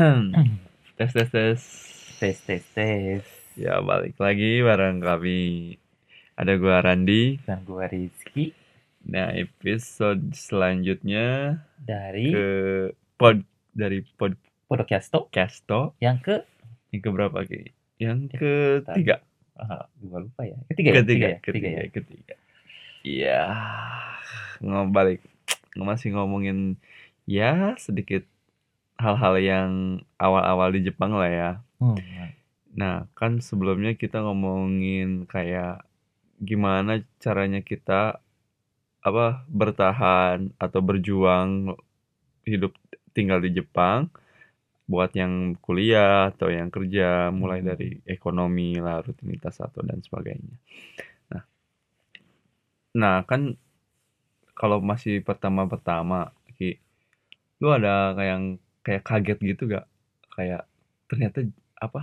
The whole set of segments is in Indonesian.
tes tes tes. tes tes tes Ya balik lagi bareng kami. Ada gua Randi. dan gue Rizky Nah episode selanjutnya dari ke pod dari Podcasto podcasto yang ke yang ke berapa Ki? Yang ketiga. ah, gue lupa ya ketiga ya? Ketiga, ya? ketiga, ya ketiga. Iya. Ngebalik masih ngomongin ya sedikit hal-hal yang awal-awal di Jepang lah ya. Hmm, Nah, kan sebelumnya kita ngomongin kayak gimana caranya kita apa bertahan atau berjuang hidup tinggal di Jepang buat yang kuliah atau yang kerja mulai dari ekonomi lah rutinitas satu dan sebagainya. Nah, nah kan kalau masih pertama-pertama Ki, lu ada kayak yang kayak kaget gitu gak? Kayak ternyata apa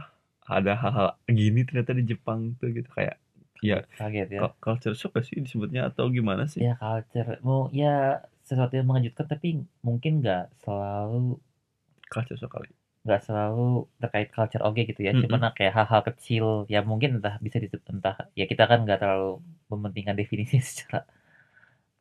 ada hal-hal gini ternyata di Jepang tuh gitu kayak ya kaget ya cu- culture shock gak sih disebutnya atau gimana sih? ya culture mau ya sesuatu yang mengejutkan tapi mungkin nggak selalu Culture shock kali. nggak selalu terkait culture oke gitu ya Mm-mm. cuman kayak hal-hal kecil ya mungkin entah bisa disebut entah ya kita kan nggak terlalu mementingkan definisi secara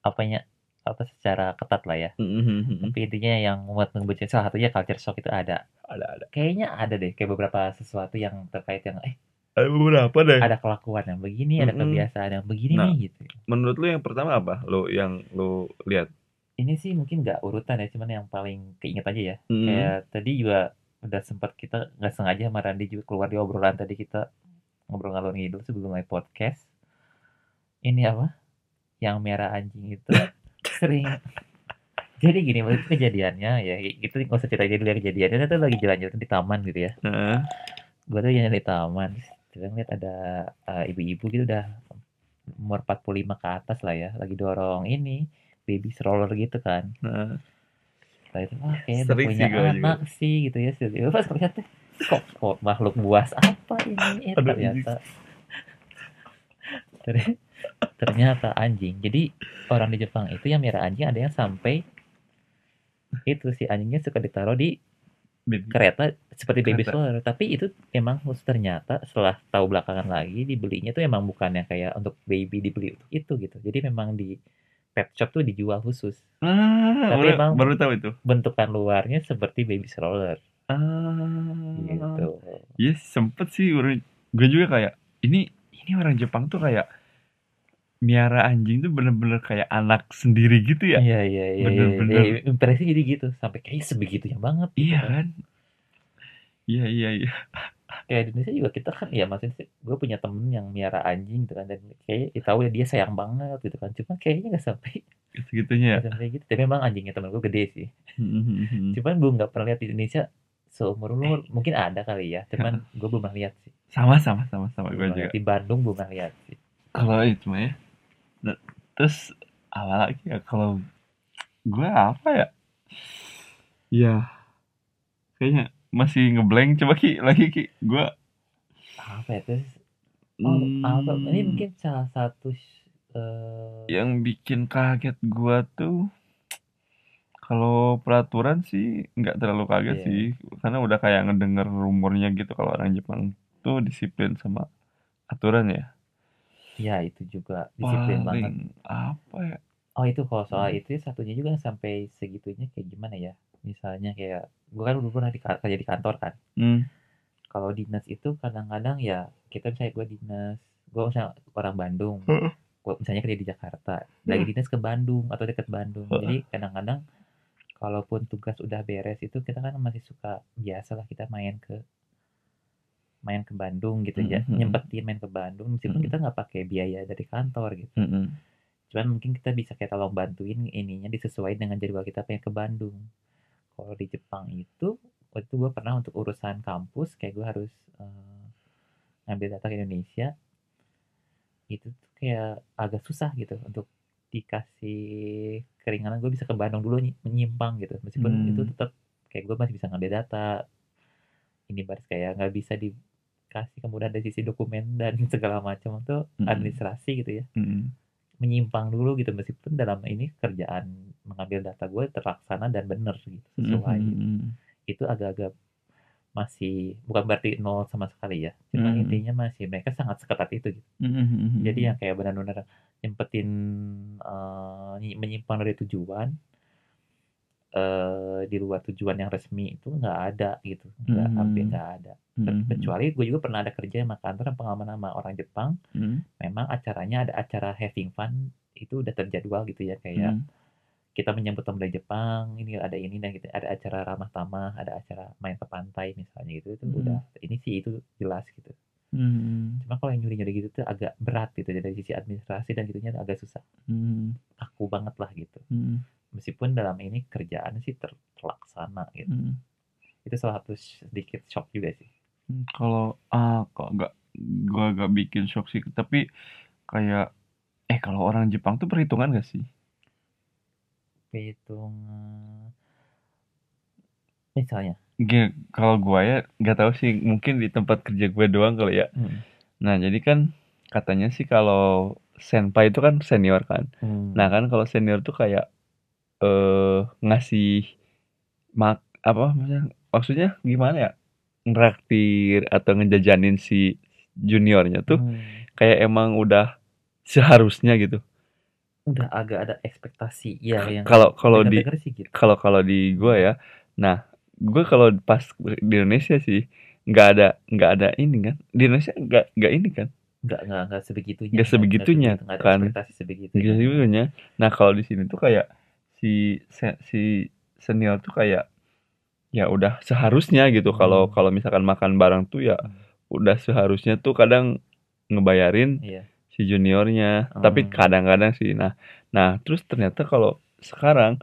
apanya apa secara ketat lah ya Mhm, tapi intinya yang membuat ngebucin salah satunya culture shock itu ada ada ada. kayaknya ada deh kayak beberapa sesuatu yang terkait yang eh Ada beberapa deh. ada kelakuan yang begini ada Mm-mm. kebiasaan yang begini Nah. nih gitu Menurut lu yang pertama apa? Lu yang lu lihat? ini sih mungkin nggak urutan ya cuman yang paling keinget aja ya Mhm. kayak tadi juga udah sempat kita nggak sengaja sama Randy juga keluar di obrolan tadi kita ngobrol ngalor ngidul sebelum mulai podcast ini apa yang merah anjing itu sering. Jadi gini waktu itu kejadiannya ya itu nggak usah cerita dulu ya kejadiannya itu lagi jalan-jalan di taman gitu ya. Heeh. gue tuh jalan di taman terus ngeliat ada eh, ibu-ibu gitu udah umur 45 ke atas lah ya lagi dorong ini baby stroller gitu kan. Nah, Setelah itu wah kayaknya udah Sering sih punya gua juga. anak sih gitu ya Terus pas lihat tuh kok, kok makhluk buas apa ini? Eh, ternyata. Ter- ternyata anjing jadi orang di Jepang itu yang merah anjing ada yang sampai itu si anjingnya suka ditaruh di baby. kereta seperti baby Kereta. stroller tapi itu emang khusus ternyata setelah tahu belakangan lagi dibelinya tuh emang bukan yang kayak untuk baby dibeli untuk itu gitu jadi memang di pet shop tuh dijual khusus Ah, Tapi baru, emang- baru tahu itu. bentukan luarnya seperti baby stroller Ah. gitu Yes, sempet sih gue juga kayak ini ini orang Jepang tuh kayak miara anjing tuh bener-bener kayak anak sendiri gitu ya. iya iya iya iya. Bener-bener. Iya, impresi jadi gitu sampai kayak sebegitunya banget gitu Iya kan. kan? Iya iya iya. kayak di Indonesia juga kita kan ya maksudnya gue punya temen yang miara anjing gitu kan dan kayak ya, tahu ya dia sayang banget gitu kan cuma kayaknya nggak sampai Segitunya ya. sampai gitu tapi memang anjingnya temen gue gede sih Hmm. cuman gue nggak pernah lihat di Indonesia seumur umur mungkin ada kali ya cuman gue belum lihat sih sama sama sama sama gue juga. di Bandung belum lihat sih Kalau itu mah ya. Terus apa lagi ya? Kalau gue apa ya? Ya kayaknya masih ngeblank. Coba ki lagi ki. Gue apa ya? Terus oh apa? Ini mungkin salah satu eh, yang bikin kaget gua tuh kalau peraturan sih nggak terlalu kaget Iya. sih. Karena udah kayak ngedenger rumornya gitu kalau orang Jepang tuh disiplin sama aturan ya ya itu juga disiplin banget paling apa ya Oh itu kalau soal Hmm. itu satunya juga sampai segitunya kayak gimana ya? Misalnya kayak gue kan dulu pernah di, kerja di kantor kan. hmm. Kalau dinas itu kadang-kadang ya kita misalnya gue dinas, gue misalnya orang Bandung, Heeh. gue misalnya kerja di Jakarta, lagi Hmm. dinas ke Bandung atau dekat Bandung. Jadi kadang-kadang kalaupun tugas udah beres itu kita kan masih suka biasa lah kita main ke main ke Bandung gitu ya, Mhm. nyempetin main ke Bandung meskipun Mhm. kita nggak pakai biaya dari kantor gitu Mm-mm. cuman mungkin kita bisa kayak tolong bantuin ininya disesuaikan dengan jadwal kita pengen ke Bandung kalau di Jepang itu waktu itu gue pernah untuk urusan kampus kayak gue harus eh, ngambil data ke Indonesia itu tuh kayak agak susah gitu untuk dikasih keringanan gue bisa ke Bandung dulu nyi- menyimpang gitu meskipun Hmm. itu tetap kayak gue masih bisa ngambil data ini baris kayak nggak bisa dikasih kemudahan dari sisi dokumen dan segala macam tuh Mm-mm. administrasi gitu ya Mm-mm. menyimpang dulu gitu meskipun dalam ini kerjaan mengambil data gue terlaksana dan bener gitu sesuai gitu. Mm-mm. itu agak-agak masih bukan berarti nol sama sekali ya, cuma Mhm. intinya masih mereka sangat seketat itu gitu. Mhm Jadi yang kayak benar-benar nyempetin, eee, nyi menyimpang dari tujuan eee, di luar tujuan yang resmi itu nggak ada gitu, nggak hampir Mhm. nggak ada. Mhm. kecuali gue juga pernah ada kerja sama kantor dan pengalaman sama orang Jepang, Mhm. memang acaranya ada acara having fun, itu udah terjadwal gitu ya, kayak Mhm. kita menyambut tamu dari Jepang, ini ada ini dan gitu, ada acara ramah tamah, ada acara main ke pantai misalnya gitu, itu udah Mhm. ini sih itu jelas gitu. Mhm. Cuma kalau yang nyuri-nyuri gitu tuh agak berat gitu dari sisi administrasi dan gitunya agak susah, Mhm. kaku banget lah gitu. Mhm. Meskipun dalam ini kerjaan sih ter terlaksana gitu. Mhm. Itu salah satu sedikit shock juga sih. Mmm, kalau, ah, kok nggak gua nggak bikin shock sih, tapi kayak eh, kalau orang Jepang tuh perhitungan nggak sih? Perhitungan misalnya? Ge kalau gua ya nggak tahu sih, mungkin di tempat kerja gue doang kali ya. Mhm. Nah, jadi kan katanya sih kalau senpai itu kan senior kan. Nah, Mmm. kan kalau senior tuh kayak, eee, ngasih mak apa maksudnya maksudnya gimana ya, nraktir atau ngejajanin si juniornya tuh Mmm. kayak emang udah seharusnya gitu. Udah agak ada ekspektasi, ya yang Kalau kalau di gitu. kalau kalau di gua ya, nah, gue kalau pas di Indonesia sih nggak ada nggak ada ini kan, di Indonesia nggak nggak ini kan. Nggak nggak nggak sebegitunya Nggak kan, sebegitunya nggak ada kan. ekspektasi Nggak sebegitunya. sebegitunya. Nah, kalau di sini tuh kayak si si senior tuh kayak ya udah seharusnya gitu kalau Mmm. kalau misalkan makan bareng tuh ya Mmm. udah seharusnya tuh kadang ngebayarin Iya. si juniornya, tapi Mmm. kadang-kadang sih. Nah nah, terus ternyata kalau sekarang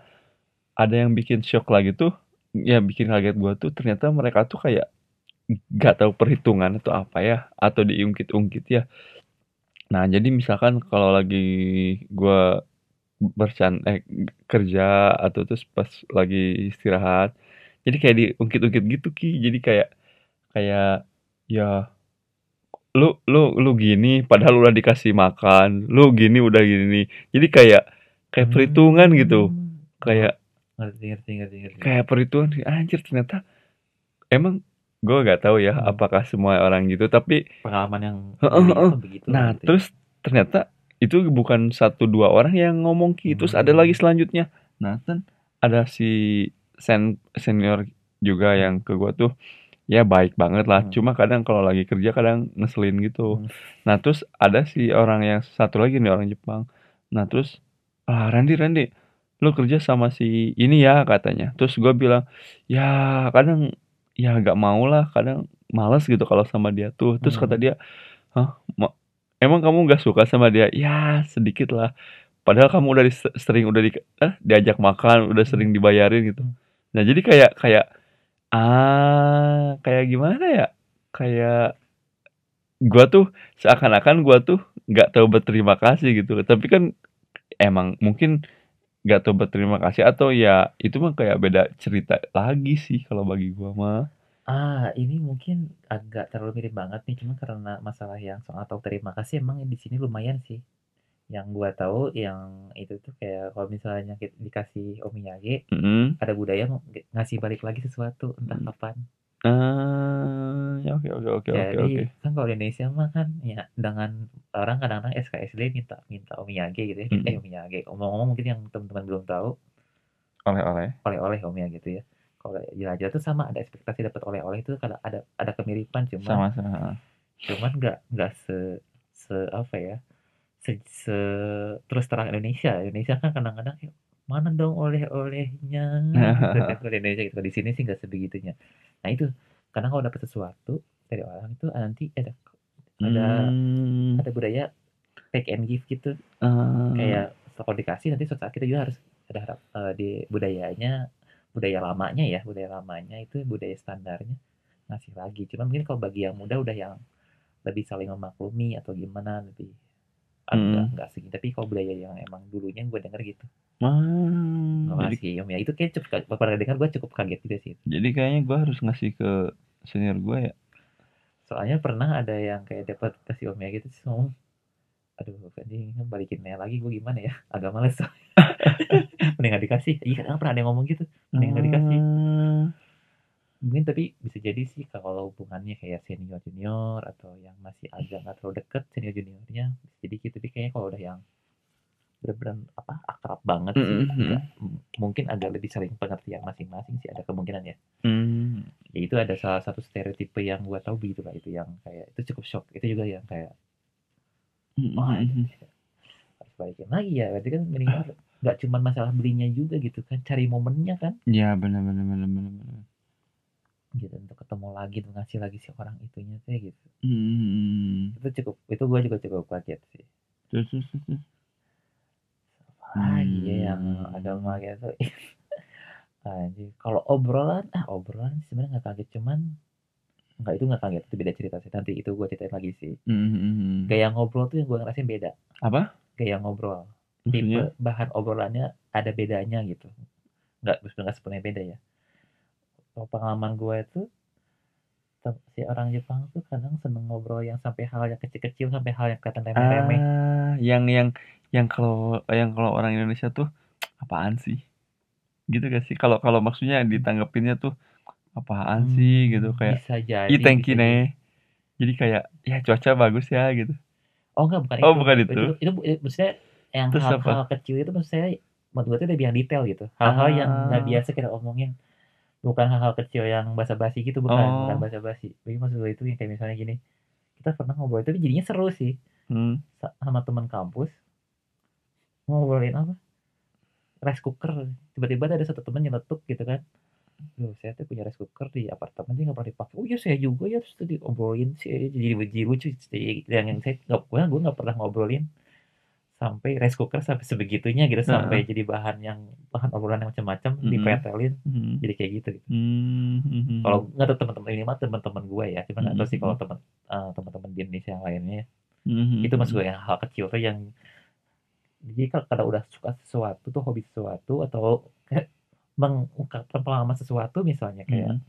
ada yang bikin syok lagi tuh, yang bikin kaget gua tuh ternyata mereka tuh kayak nggak tahu perhitungan atau apa ya, atau diungkit-ungkit ya. Nah, jadi misalkan kalau lagi gua bercan eh, kerja atau terus pas lagi istirahat, jadi kayak diungkit-ungkit gitu, Ki. Jadi kayak kayak ya lu lu lu gini padahal udah dikasih makan, lu gini udah gini. Jadi kayak kayak perhitungan gitu. Mmm. Oh, Kayak ngerti ngerti ngerti ngerti. kayak perhitungan, anjir ternyata emang gua nggak tahu ya Mmm. apakah semua orang gitu, tapi Pengalaman yang nyuri heeh. itu begitu Nah, gitu terus ternyata itu bukan 1, 2 orang yang ngomong, Ki, terus ada lagi Mmm. selanjutnya. Nah, kan ada si sen senior juga yang ke gua tuh ya baik banget lah, Mmm. cuma kadang kalau lagi kerja kadang ngeselin gitu. Mmm. Nah, terus ada si orang yang satu lagi nih orang Jepang. Nah, terus, "Ah, Randy Randy, lu kerja sama si ini ya," katanya. Terus gua bilang, "Ya kadang ya nggak mau lah, kadang males gitu kalau sama dia tuh." Terus kata dia, "Hah, ma emang kamu nggak suka sama dia?" "Ya sedikit lah, padahal kamu udah dis sering udah di eh, diajak makan, udah sering dibayarin," gitu. Nah, jadi kayak kayak, ah, kayak gimana ya, kayak gua tuh seakan-akan gua tuh nggak tahu berterima kasih gitu. Tapi kan emang mungkin nggak tahu berterima kasih atau ya itu mah kayak beda cerita lagi sih kalau bagi gua mah. Ah, ini mungkin agak terlalu mirip banget nih, cuma karena masalah yang soal tahu terima kasih emang di sini lumayan sih. Yang gua tahu yang itu tuh kayak kalau misalnya dikasih omiyage, Mhm. ada budaya ng ngasih balik lagi sesuatu entah Mmm. kapan. Ah, ya oke oke oke oke oke. Jadi kan kalau di Indonesia mah kan ya dengan orang kadang-kadang SKSD minta minta omiyage gitu ya, eh, Mhm. omiyage, omong-omong mungkin yang teman-teman belum tahu Oleh-oleh? oleh-oleh omiyage gitu ya. Kalau jelajah tuh sama ada ekspektasi dapat oleh-oleh itu kada ada ada kemiripan cuman Sama sama, cuman nggak nggak se se apa ya, se se terus terang Indonesia. Indonesia kan kadang-kadang kayak, "Mana dong oleh-olehnya?" Gitu kan kalau di Indonesia gitu, di sini sih nggak sebegitunya. Nah itu, kadang kalau dapat sesuatu dari orang itu nanti ada ada Mmm. ada budaya take and give gitu. Ah. Kayak kalau dikasih nanti suatu saat kita juga harus ada harap eee, di budayanya budaya lamanya ya, budaya lamanya itu budaya standarnya ngasih lagi. Cuma mungkin kalau bagi yang muda udah yang lebih saling memaklumi atau gimana, lebih agak Mhm. nggak segi tapi kalau budaya yang emang dulunya gue denger gitu. Ah, jadi Ngasih omiyage itu kayaknya cukup pernah dengar gue cukup kaget juga sih. jadi kayaknya gua harus ngasih ke senior gua ya? Soalnya pernah ada yang kayak dapat kasih omiyage terus ngomong, "Aduh anjing balikinnya lagi gue gimana ya?" Agak males. Mending dikasih. Iya kadang pernah ada yang ngomong gitu, mending nggak dikasih. Ah. Mungkin tapi bisa jadi sih kalau hubungannya kayak senior junior atau yang masih agak nggak terlalu deket senior juniornya bisa jadi gitu tapi kayaknya kalau udah yang bener-bener apa akrab banget sih Mhm, mhm. agak mungkin agak lebih sering pengertian masing-masing sih ada kemungkinan ya ya itu ada salah satu stereotipe yang gua tahu begitu lah itu yang kayak itu cukup shock itu juga yang kayak Mhm, wah mhm. harus balikin lagi ya berarti kan minimal nggak cuma masalah belinya juga gitu kan cari momennya kan Iya, bener bener bener bener bener. gitu untuk ketemu lagi untuk ngasih lagi si orang itunya tuh gitu mhm. itu cukup itu gua juga cukup kaget sih Terus terus terus lagi ya yang Mmm. agama gitu anjir kalau obrolan ah obrolan sebenarnya nggak kaget cuman nggak itu nggak kaget itu beda cerita sih nanti itu gue ceritain lagi sih Mhm, mhm. gaya ngobrol tuh yang gue ngerasain beda Apa? gaya ngobrol Maksudnya? tipe bahan obrolannya ada bedanya gitu nggak nggak sepenuhnya beda ya kalau pengalaman gue itu si orang Jepang tuh kadang seneng ngobrol yang sampai hal yang kecil-kecil sampai hal yang kelihatan remeh-remeh Ah, yang yang yang kalau yang kalau orang Indonesia tuh apaan sih? Gitu gak sih? Kalau kalau maksudnya ditanggepinnya tuh apaan sih gitu Hmm, kayak bisa jadi ih thank you nih. Jadi kayak ya cuaca bagus ya gitu. oh enggak bukan Oh itu bukan itu itu. itu, itu maksudnya yang hal-hal kecil itu maksud saya menurut gue itu lebih yang detail gitu. Hal-hal yang nggak Ah. biasa kita omongin. Bukan hal-hal kecil yang basa-basi gitu bukan bukan Oh. basa-basi. Jadi maksud gue itu yang kayak misalnya gini kita pernah ngobrol itu jadinya seru sih. Hmm. sa- sama teman kampus ngobrolin apa? Rice cooker. Tiba-tiba ada satu teman nyeletuk gitu kan. Loh, saya tuh punya rice cooker di apartemen dia nggak pernah dipakai. Oh iya saya juga ya terus tuh diobrolin sih. Jadi jadi lucu Jadi yang yang saya nggak gue gue nggak pernah ngobrolin sampai rice cooker sampai sebegitunya gitu sampai Heeh. jadi bahan yang bahan obrolan yang macam-macam Mhm. dipretelin Mhm. jadi kayak gitu. gitu. Hmm, mhm. Kalau nggak tahu teman-teman ini mah teman-teman gue ya, cuman nggak tahu sih kalau teman eh, teman-teman di Indonesia yang lainnya Mhm, itu maksud mhm. gue yang hal kecil tuh yang jadi kalau kalau udah suka sesuatu tuh hobi sesuatu atau kayak mengungkapkan pengalaman sesuatu misalnya kayak Mhm.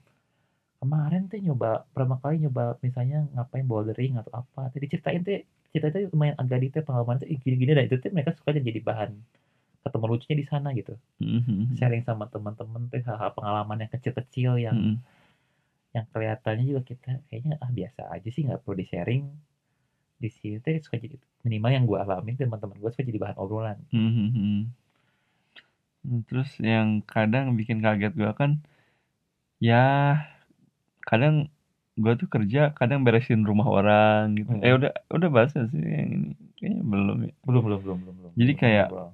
kemarin tuh nyoba pertama kali nyoba misalnya ngapain bouldering atau apa tadi ceritain tuh cerita itu lumayan agak detail pengalaman tuh gini-gini dan itu tuh mereka suka jadi bahan ketemu lucunya di sana gitu Mhm. sharing sama teman-teman tuh hal-hal pengalaman yang kecil-kecil yang Mhm. yang kelihatannya juga kita kayaknya ah biasa aja sih nggak perlu di sharing di situ tuh suka jadi minimal yang gue alamin teman-teman gue suka jadi bahan obrolan Mhm, mhm. Hmm, Terus yang kadang bikin kaget gua kan ya kadang gua tuh kerja kadang beresin rumah orang gitu. Eh Mhm. udah udah bahas sih yang ini? Kayaknya belum ya. belum belum belum belum belum Jadi belum kayak ngobrol.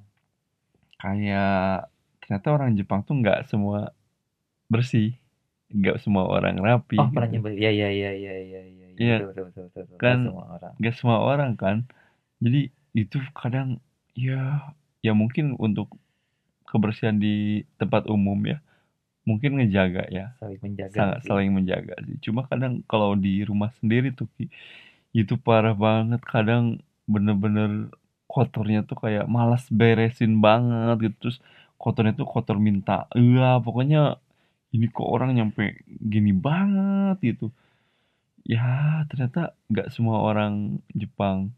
kayak ternyata orang Jepang tuh nggak semua bersih, nggak semua orang rapi oh pernah gitu. nyoba ya ya ya ya ya ya Iya betul. Nggak kan semua orang nggak semua orang kan. Jadi itu kadang ya ya mungkin untuk kebersihan di tempat umum ya mungkin ngejaga ya. Saling menjaga sangat sih saling menjaga sih. Cuma kadang kalau di rumah sendiri tuh itu parah banget. Kadang bener-bener kotornya tuh kayak malas beresin banget gitu. Terus kotornya tuh kotor minta iya pokoknya ini kok orang nyampe gini banget gitu. Ya ternyata nggak semua orang Jepang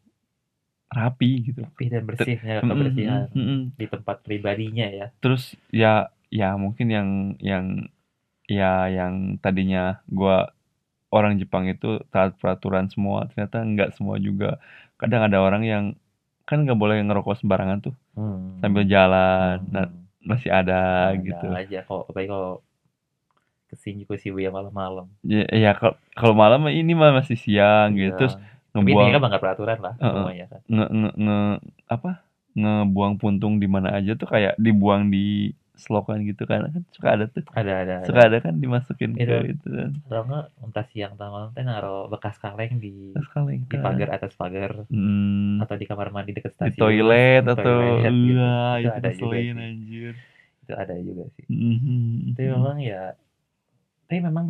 rapi gitu. Rapi dan bersih Mm-mm, kebersihan mm-mm, mm-mm. di tempat pribadinya ya. Terus ya ya mungkin yang yang ya yang tadinya gua orang Jepang itu taat peraturan semua ternyata nggak semua juga. Kadang ada orang yang kan nggak boleh ngerokok sembarangan tuh. Sambil hmm. jalan nah Hmm. masih ada ada gitu. aja kok apalagi kalau ke sini ke Shibuya malam-malam. Ya, ya kalau kalau malam ini mah masih siang gitu terus iya tapi ini ngebuang kan melanggar peraturan lah Heeh. semuanya kan. Nge, nge, nge- apa? Ngebuang puntung di mana aja tuh kayak dibuang di selokan gitu kan. Kan suka ada tuh. Ada ada suka ada ada kan dimasukin itu ke itu. kan. Kalau nggak entah siang atau malam teh naruh bekas kaleng di Terus kaleng di kan. pagar atas pagar. Hmm, atau di kamar mandi dekat di stasiun. toilet di atau toilet gitu. Iya itu itu ada sih. anjir. Itu ada juga sih. Mhm, tapi memang ya tapi memang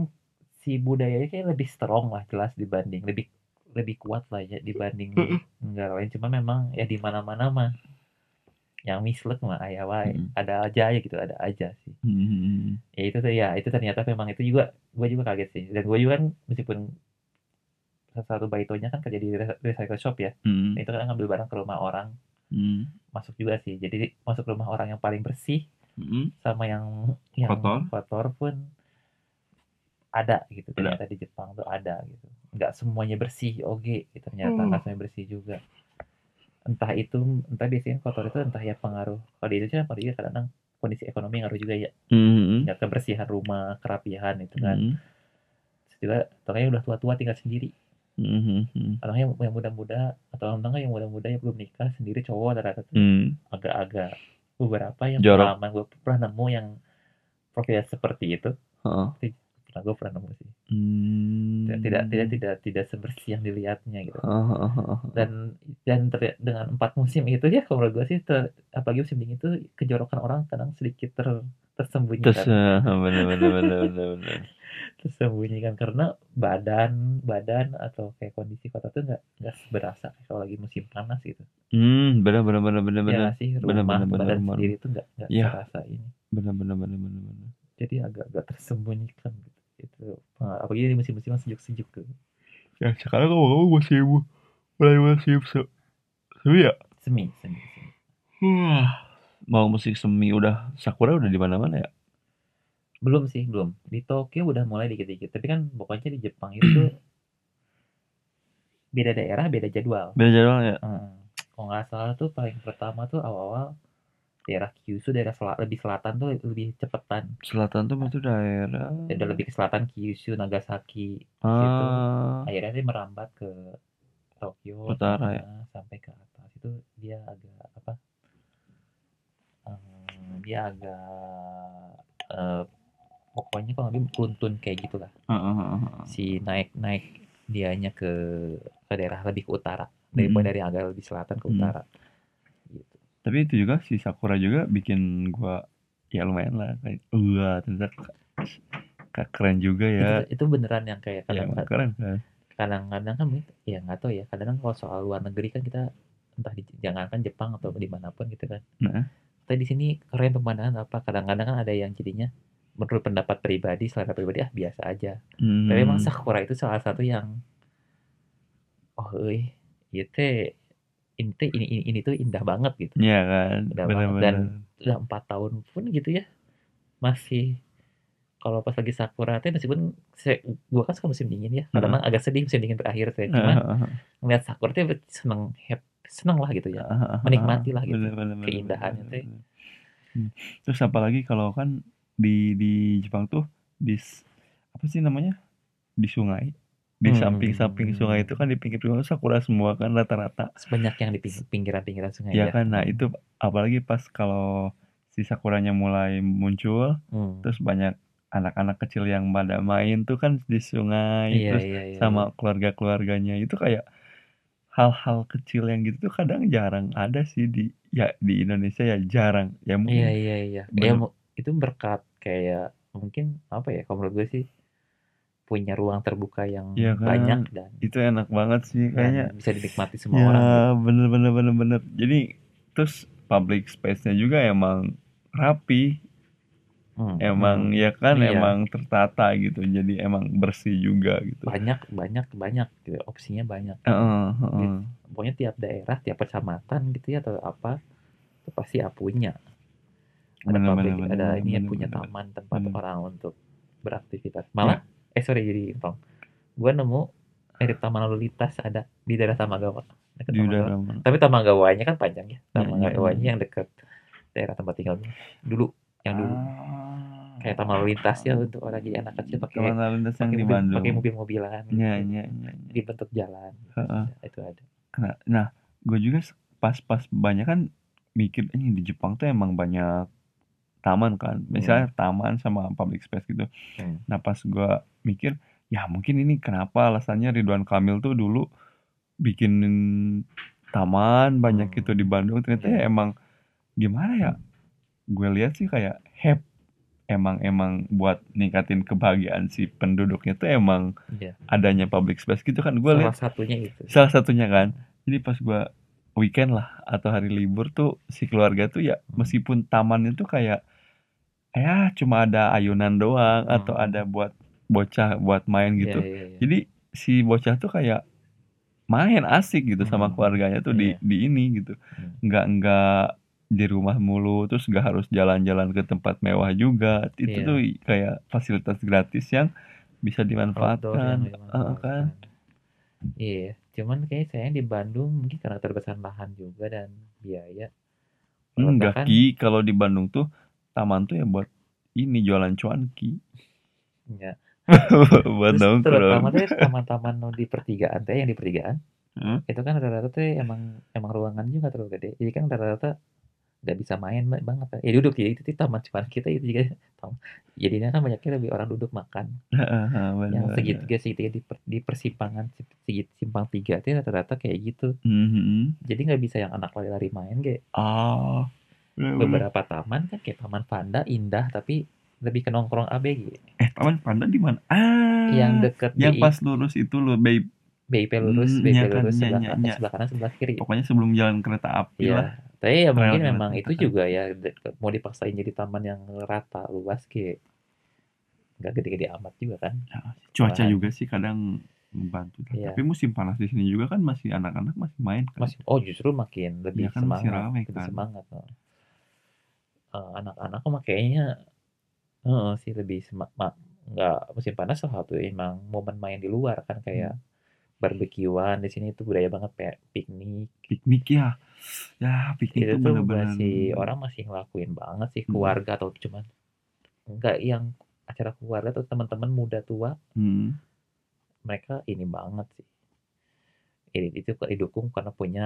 si budayanya kayak lebih strong lah jelas dibanding lebih lebih kuat lah ya dibanding negara lain. Cuma memang ya di mana-mana mah yang mislek mah ayah wae. Mhm. ada aja ya gitu ada aja sih. Mhm, ya itu tuh ya itu ternyata memang itu juga gue juga kaget sih. Dan gue juga kan meskipun salah satu baitonya kan kerja di re- recycle shop ya mhm, itu kan ngambil barang ke rumah orang. Mhm, masuk juga sih. Jadi masuk rumah orang yang paling bersih mhm. sama yang yang Kotor? kotor pun ada gitu. Ada. ternyata di Jepang tuh ada gitu. Nggak semuanya bersih oke gitu, ternyata Hmm. nggak semuanya bersih juga entah itu entah biasanya kotor itu entah ya pengaruh kalau di Indonesia kalau dia kadang kondisi ekonomi ngaruh juga ya Mhm. nggak kebersihan rumah kerapihan itu kan Mhm. Terus juga yang udah tua-tua tinggal sendiri Mhm. atau yang muda-muda atau enggak yang muda-muda yang belum nikah sendiri cowok rata-rata Hmm. agak-agak beberapa yang Jorok. pengalaman gue pernah nemu yang profil seperti itu Heeh. Pernah gue pernah nemu sih Hmm. tidak tidak tidak tidak tidak sebersih yang dilihatnya gitu Heeh, heeh, heeh. dan dan ter- dengan empat musim itu ya kalau gue sih ter- apalagi musim dingin itu kejorokan orang kadang sedikit ter tersembunyikan Terus bener bener bener bener bener. tersembunyikan karena badan badan atau kayak kondisi kota tuh nggak nggak berasa kalau lagi musim panas gitu Hmm, bener bener bener bener ya bener. nggak sih Bener, rumah bener, bener, badan bener. sendiri tuh nggak nggak Iya. terasa ini Bener bener bener bener bener. jadi agak-agak tersembunyikan gitu itu apalagi di musim-musim sejuk-sejuk tuh Ya sekarang kamu musim mulai musim se semi ya? semi semi, semi. Wah, mau musik semi udah sakura udah di mana-mana ya? belum sih belum di Tokyo udah mulai dikit-dikit tapi kan pokoknya di Jepang itu beda daerah beda jadwal Beda jadwal ya? Hmm. kalau nggak salah tuh paling pertama tuh awal-awal daerah Kyushu daerah sel- lebih selatan tuh lebih cepetan Selatan tuh itu daerah. ya udah lebih ke selatan Kyushu Nagasaki situ Ah, akhirnya dia merambat ke Tokyo Utara ya? sampai ke atas itu dia agak apa eh, dia agak eh, pokoknya kalau lebih beruntun kayak gitulah ah, ah, ah, ah. si naik naik dianya ke ke daerah lebih ke utara daripada Mm-mm. dari agak lebih selatan ke Mm. utara Tapi itu juga si Sakura juga bikin gua ya lumayan lah kayak wah ternyata k- k- keren juga ya. itu, itu beneran yang kayak Ya, kadang keren kan. kadang-kadang kan mungkin- ya nggak tahu ya kadang-kadang kalau soal luar negeri kan kita entah di jangankan Jepang atau di mana pun gitu kan Nah, tapi di sini keren pemandangan apa kadang-kadang kan ada yang jadinya menurut pendapat pribadi selera pribadi ah biasa aja hmm, tapi emang Sakura itu salah satu yang oh ieu teh ini teh ini, ini ini tuh indah banget gitu Iya kan, banget. bener-bener. Dan udah empat tahun pun gitu ya masih kalau pas lagi sakura teh meskipun saya, gua kan suka musim dingin ya kadang Heeh. agak sedih musim dingin berakhir Ah, cuman ah, ah, ngeliat sakura teh seneng hap seneng lah gitu ya ah, ah, menikmati lah gitu bener, bener, bener, keindahannya bener, teh. bener. Hmm. Terus apalagi kalau kan di di Jepang tuh di apa sih namanya di sungai di Hmm. samping-samping sungai itu kan di pinggir sungai sakura semua kan rata-rata. Sebanyak yang di ping- pinggiran-pinggiran sungai ya? kan nah itu apalagi pas kalau si sakuranya mulai muncul Hmm. terus banyak anak-anak kecil yang pada main tuh kan di sungai iya, terus iya, iya, sama keluarga-keluarganya. Itu kayak hal-hal kecil yang gitu tuh kadang jarang ada sih di ya di Indonesia ya jarang. Ya iya mungkin iya iya. Iya mu- itu berkat kayak mungkin apa ya kalau menurut gue sih punya ruang terbuka yang Iya kan? banyak dan, itu enak banget sih kayaknya bisa dinikmati semua ya orang gitu. bener bener bener bener jadi terus public space-nya juga emang rapi Hmm, emang hmm. ya kan Iya. emang tertata gitu jadi emang bersih juga gitu banyak banyak banyak gitu opsinya banyak Heeh, heeh. pokoknya tiap daerah tiap kecamatan gitu ya atau apa itu pasti punya ada Bener, public bener, ada bener, ini ya bener, punya bener. taman tempat Bener. orang untuk beraktivitas malah eh sorry jadi tong gue nemu mirip taman lalu lintas ada di daerah Tamagawa Dekat di Tamagawa. mana tapi Tamagawanya kan panjang ya Hmm, Tamagawanya hmm. yang dekat daerah tempat tinggal gue. dulu yang dulu Ah. kayak taman lalu lintas ya untuk orang jadi anak kecil pakai Taman lalu lintas yang di Bandung pakai mobil-mobilan gitu. Iya, iya, iya. iya. di bentuk jalan Heeh. itu ada Nah, nah gue juga pas-pas banyak kan mikir ini di Jepang tuh emang banyak taman kan, misalnya taman sama public space gitu. Hmm. Nah pas gue mikir, ya mungkin ini kenapa alasannya Ridwan Kamil tuh dulu bikinin taman banyak Hmm. gitu di Bandung. Ternyata ya Iya. emang gimana ya? Gue lihat sih kayak hep emang emang buat ningkatin kebahagiaan si penduduknya tuh emang Iya. adanya public space gitu kan. Gue lihat salah satunya itu salah satunya kan jadi pas gua weekend lah atau hari libur tuh si keluarga tuh ya meskipun tamannya tuh kayak ya cuma ada ayunan doang Hmm. atau ada buat bocah buat main gitu Iya, iya, iya. jadi si bocah tuh kayak main asik gitu sama Hmm. keluarganya tuh di Iya. di ini gitu Hmm. nggak nggak di rumah mulu terus nggak harus jalan-jalan ke tempat mewah juga itu Iya. tuh kayak fasilitas gratis yang bisa outdoor yang dimanfaatkan Heeh, kan dimanfaatkan. Iya, cuman kayaknya sayang di Bandung mungkin karena keterbatasan lahan juga dan biaya. Kalau enggak bahkan ki kalau di Bandung tuh taman tuh ya buat ini jualan cuanki enggak. buat Terus terutama tuh taman-taman no di pertigaan teh yang di pertigaan Hah? itu kan rata-rata tuh emang emang ruangan juga terlalu gede. Jadi kan rata-rata nggak bisa main ba- banget. Ya duduk ya itu tuh taman cuman kita itu juga taman. Jadinya kan banyaknya lebih orang duduk makan. Heeh, Yang segitiga segitiga di, per- di persimpangan segit simpang tiga tuh rata-rata kayak gitu. Mhm. Jadi nggak bisa yang anak lari-lari main kayak ah bener, bener. beberapa taman kan kayak Taman Panda indah tapi lebih ke nongkrong ABG. eh taman panda di mana ah Yang deket yang BI pas lurus itu loh babe BIP lurus, Hmm, BIP iya kan, lurus iya, sebelah iya, kanan, iya. sebelah kanan, sebelah kiri. pokoknya sebelum jalan kereta api Iya. lah Tapi ya mungkin Lewat memang itu kan. juga ya mau dipaksain jadi taman yang rata luas kayak nggak gede-gede amat juga kan. cuaca Malahan. juga sih kadang membantu Iya. tapi musim panas di sini juga kan masih anak-anak masih main kan Masih oh justru makin lebih Iya kan, masih semangat, lebih kan. semangat. oh. Eh, anak-anak mah kayaknya Heeh sih lebih semangat nggak musim panas salah satu emang momen main di luar kan kayak Hmm. barbekyuan di sini itu budaya banget kayak piknik piknik ya ya piknik itu tuh tuh bener-bener masih orang masih ngelakuin banget sih Hmm. keluarga atau cuman enggak yang acara keluarga atau teman-teman muda tua Hmm. mereka ini banget sih ini itu didukung karena punya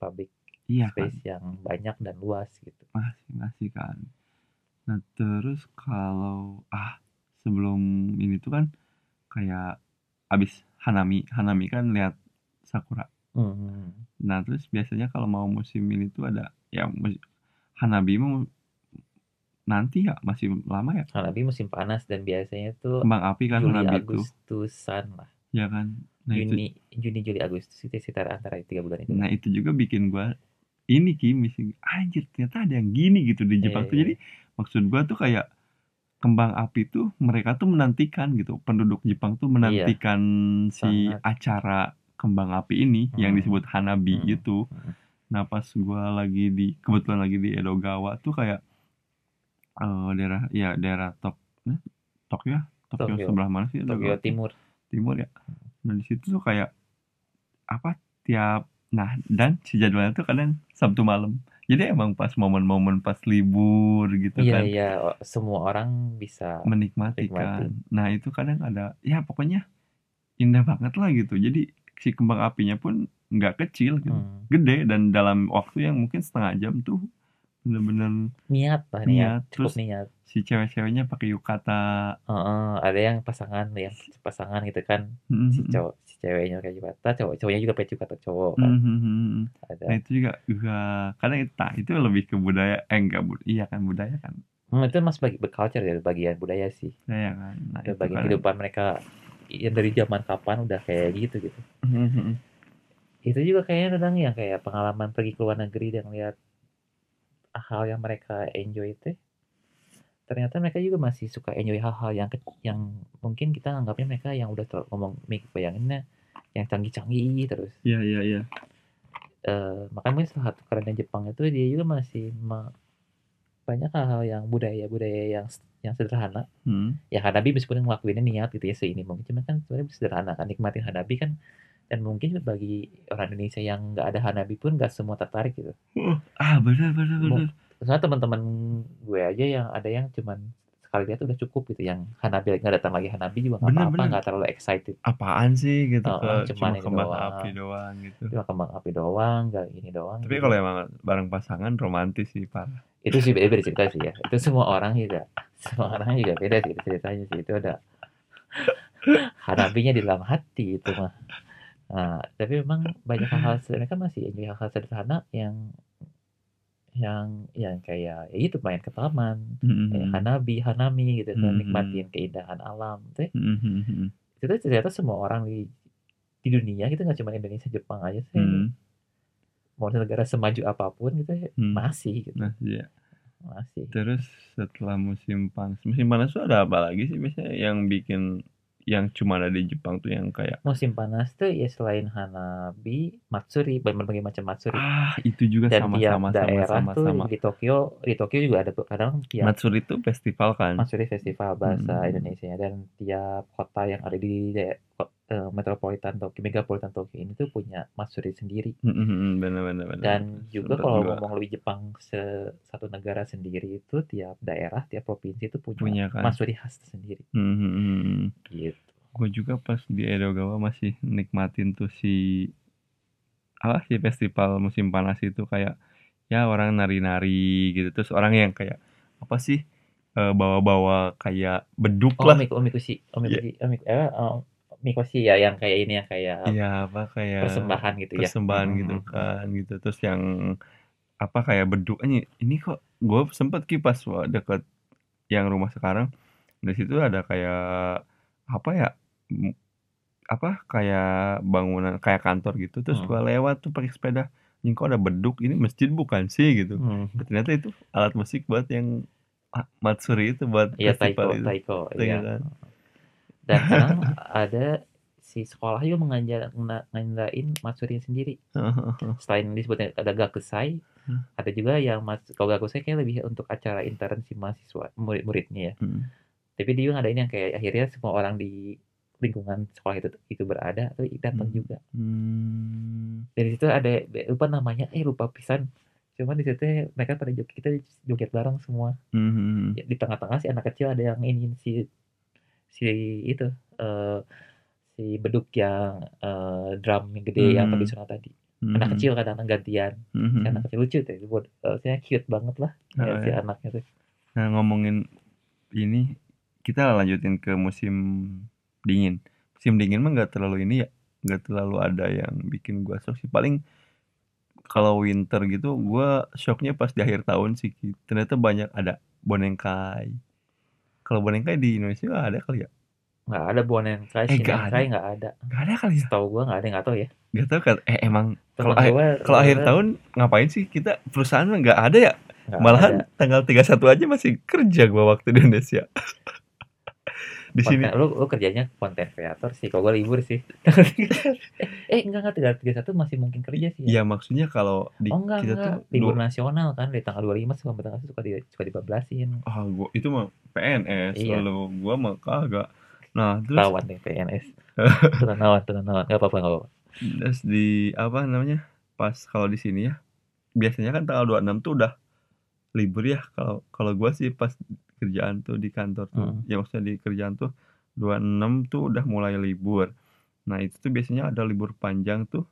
public iya kan? space yang banyak dan luas gitu. Masih masih kan. Nah terus kalau ah sebelum ini tuh kan kayak abis Hanami Hanami kan lihat sakura. Hmm. nah terus biasanya kalau mau musim ini tuh ada ya Hanabi mau nanti ya masih lama ya? Hanabi musim panas dan biasanya tuh kembang api kan Juli Hanabi tuh. Agustusan lah. Ya kan? Nah itu Juni Juni Juli Agustus itu sekitar antara tiga bulan itu. Nah itu juga bikin gua ini Ki misi anjir ternyata ada yang gini gitu di Iya, Jepang tuh iya. jadi maksud gua tuh kayak kembang api tuh mereka tuh menantikan gitu penduduk Jepang tuh menantikan si Sangat. acara kembang api ini yang Hmm. disebut Hanabi Hmm. itu Hmm. nah pas gua lagi di kebetulan lagi di Edogawa tuh kayak eh daerah ya daerah Tok eh, Tokyo ya? Tokyo Tokyo. sebelah mana sih Tokyo Edogawa tuh? Timur timur ya nah di situ tuh kayak apa tiap nah dan si jadwalnya tuh kadang Sabtu malam. Jadi emang pas momen-momen pas libur gitu iya kan. iya semua orang bisa menikmati Menikmati. kan nah itu kadang ada ya pokoknya indah banget lah gitu. Jadi si kembang apinya pun nggak kecil gitu. Hmm, gede dan dalam waktu yang mungkin setengah jam tuh bener-bener niat lah Niat, niat cukup terus niat. si cewek-ceweknya pakai yukata. Heeh, ada yang pasangan yang pasangan gitu kan. Hmm, si cowok si ceweknya pakai yukata cowok cowoknya juga pakai yukata cowok kan. Hmm, ada. Nah itu juga juga kadang itu nah, itu lebih ke budaya eh enggak bud iya kan budaya kan. Hmm, itu mas bagi culture ya bagian budaya sih. Budaya kan. Nah itu itu bagian kan kehidupan mereka yang dari zaman kapan udah kayak gitu gitu. Hmm, itu juga kayaknya kadang yang kayak pengalaman pergi ke luar negeri dan lihat hal yang mereka enjoy itu ternyata mereka juga masih suka enjoy hal-hal yang yang mungkin kita anggapnya mereka yang udah terlalu ngomong mik bayanginnya yang canggih-canggih terus. Iya iya iya. Eh makanya salah satu kerennya Jepang itu dia juga masih me- banyak hal-hal yang budaya-budaya yang yang sederhana. Hmm, ya Hanabi meskipun ngelakuinnya niat gitu ya ini mungkin cuma kan sebenarnya sederhana kan nikmatin Hanabi kan dan mungkin bagi orang Indonesia yang nggak ada Hanabi pun nggak semua tertarik gitu. Ah benar benar benar. Soalnya teman-teman gue aja yang ada yang cuman sekali lihat udah cukup gitu. Yang Hanabi nggak datang lagi Hanabi juga nggak apa-apa nggak terlalu excited. Apaan sih gitu Oh, ke cuma cuman ini kembang doang. api doang gitu. Cuma kembang api doang nggak ini doang tapi gitu. kalau emang bareng pasangan romantis sih parah itu sih beda, beda cerita sih ya. Itu semua orang juga. Semua orang juga beda sih ceritanya sih. Itu ada hanabinya di dalam hati itu mah nah tapi memang banyak hal-hal mereka masih enjoy hal-hal sederhana yang yang yang kayak ya itu main ke taman Hmm, kayak hanabi hanami gitu kan Mhm. nikmatin keindahan alam tuh hmm, hmm, hmm, itu ternyata semua orang di di dunia gitu nggak cuma Indonesia Jepang aja sih. Hmm. mau negara semaju apa pun gitu ya, Hmm. masih gitu. Nah iya masih. Terus setelah musim panas musim panas tuh ada apa lagi sih biasanya yang bikin yang cuma ada di Jepang tuh yang kayak musim panas tuh ya selain Hanabi, Matsuri, berbagai macam Matsuri. ah itu juga Dan sama tiap sama daerah sama tuh sama. di Tokyo, di Tokyo juga ada kadang tiap Matsuri itu festival kan. Matsuri festival bahasa Hmm. Indonesia dan tiap kota yang ada di daerah eh, metropolitan Tokyo, megapolitan Tokyo ini tuh punya Matsuri sendiri. bener bener bener. Dan juga kalau gua ngomong lebih Jepang se satu negara sendiri itu tiap daerah, tiap provinsi itu punya, Punya kan. Matsuri khas sendiri. Hmm, hmm, hmm, hmm. Gitu. gue juga pas di Edogawa masih nikmatin tuh si apa sih festival musim panas itu kayak ya orang nari-nari gitu terus orang yang kayak apa sih eh, bawa-bawa kayak beduk Oh, lah Omik Omikushi, Omikushi, Omik eh oh, Mikoshi ya yang kayak ini yang kayak Iya apa kayak persembahan gitu ya. persembahan Hmm, gitu hmm, kan gitu terus yang apa kayak beduk ini ini kok gue sempet kipas wah, deket yang rumah sekarang di situ ada kayak apa ya apa kayak bangunan kayak kantor gitu terus Hmm. gua lewat tuh pakai sepeda ini kok ada beduk ini masjid bukan sih gitu Hmm. ternyata itu alat musik buat yang ah, matsuri itu buat Iya festival taiko, itu taiko, Taiko iya. kan. Dan kadang ada si sekolah juga mengajar ngadain matsuri sendiri. Selain disebutnya ada gakusai, Hmm. ada juga yang mas kalau gakusai kayak lebih untuk acara intern si mahasiswa murid-muridnya ya. Hmm. Tapi dia juga ngadain yang kayak akhirnya semua orang di lingkungan sekolah itu itu berada atau datang Hmm. juga. Hmm. Dari situ ada lupa namanya, eh lupa pisan. Cuman di situ mereka pada joget kita joget bareng semua. Hmm. Ya, di tengah-tengah si anak kecil ada yang ini si si itu eh si beduk yang eh, drum yang gede yang Hmm. tradisional tadi. Anak kecil kadang-kadang gantian. Hmm. Si anak kecil lucu tuh. Buat saya cute banget lah Oh, ya, si iya. anaknya tuh. Nah ngomongin ini kita lanjutin ke musim dingin. Musim dingin mah nggak terlalu ini ya, nggak terlalu ada yang bikin gua shock sih. Paling kalau winter gitu gua shocknya pas di akhir tahun sih. Ternyata banyak ada bonengkai. Kalau bonengkai di Indonesia nggak ada kali ya? Nggak ada bonenkai, Eh, nggak shinenkai nggak ada. Nggak ada kali ya? Setahu gua nggak ada, nggak tahu ya. Gak tau kan? Eh emang kalau kalau akhir tahun ngapain sih kita perusahaan nggak ada ya? nggak Malahan ada. tanggal 31 aja masih kerja gua waktu di Indonesia. di sini lu, lu kerjanya konten kreator sih, kalau gua libur sih. eh enggak enggak tanggal 31 masih mungkin kerja sih. Ya maksudnya kalau di Oh enggak kita enggak, tuh libur dua- nasional kan dari tanggal 25 sampai tanggal 1 suka di suka dibablasin. ah gua itu mah PNS Iya. lalu gua mah kagak. Nah, terus Tawan deh PNS. Tenang nawan, tenang nawan. Enggak apa-apa, enggak apa-apa. terus di apa namanya? Pas kalau di sini ya biasanya kan tanggal 26 tuh udah libur ya kalau kalau gua sih pas kerjaan tuh di kantor tuh Hmm. ya maksudnya di kerjaan tuh 26 tuh udah mulai libur. Nah, itu tuh biasanya ada libur panjang tuh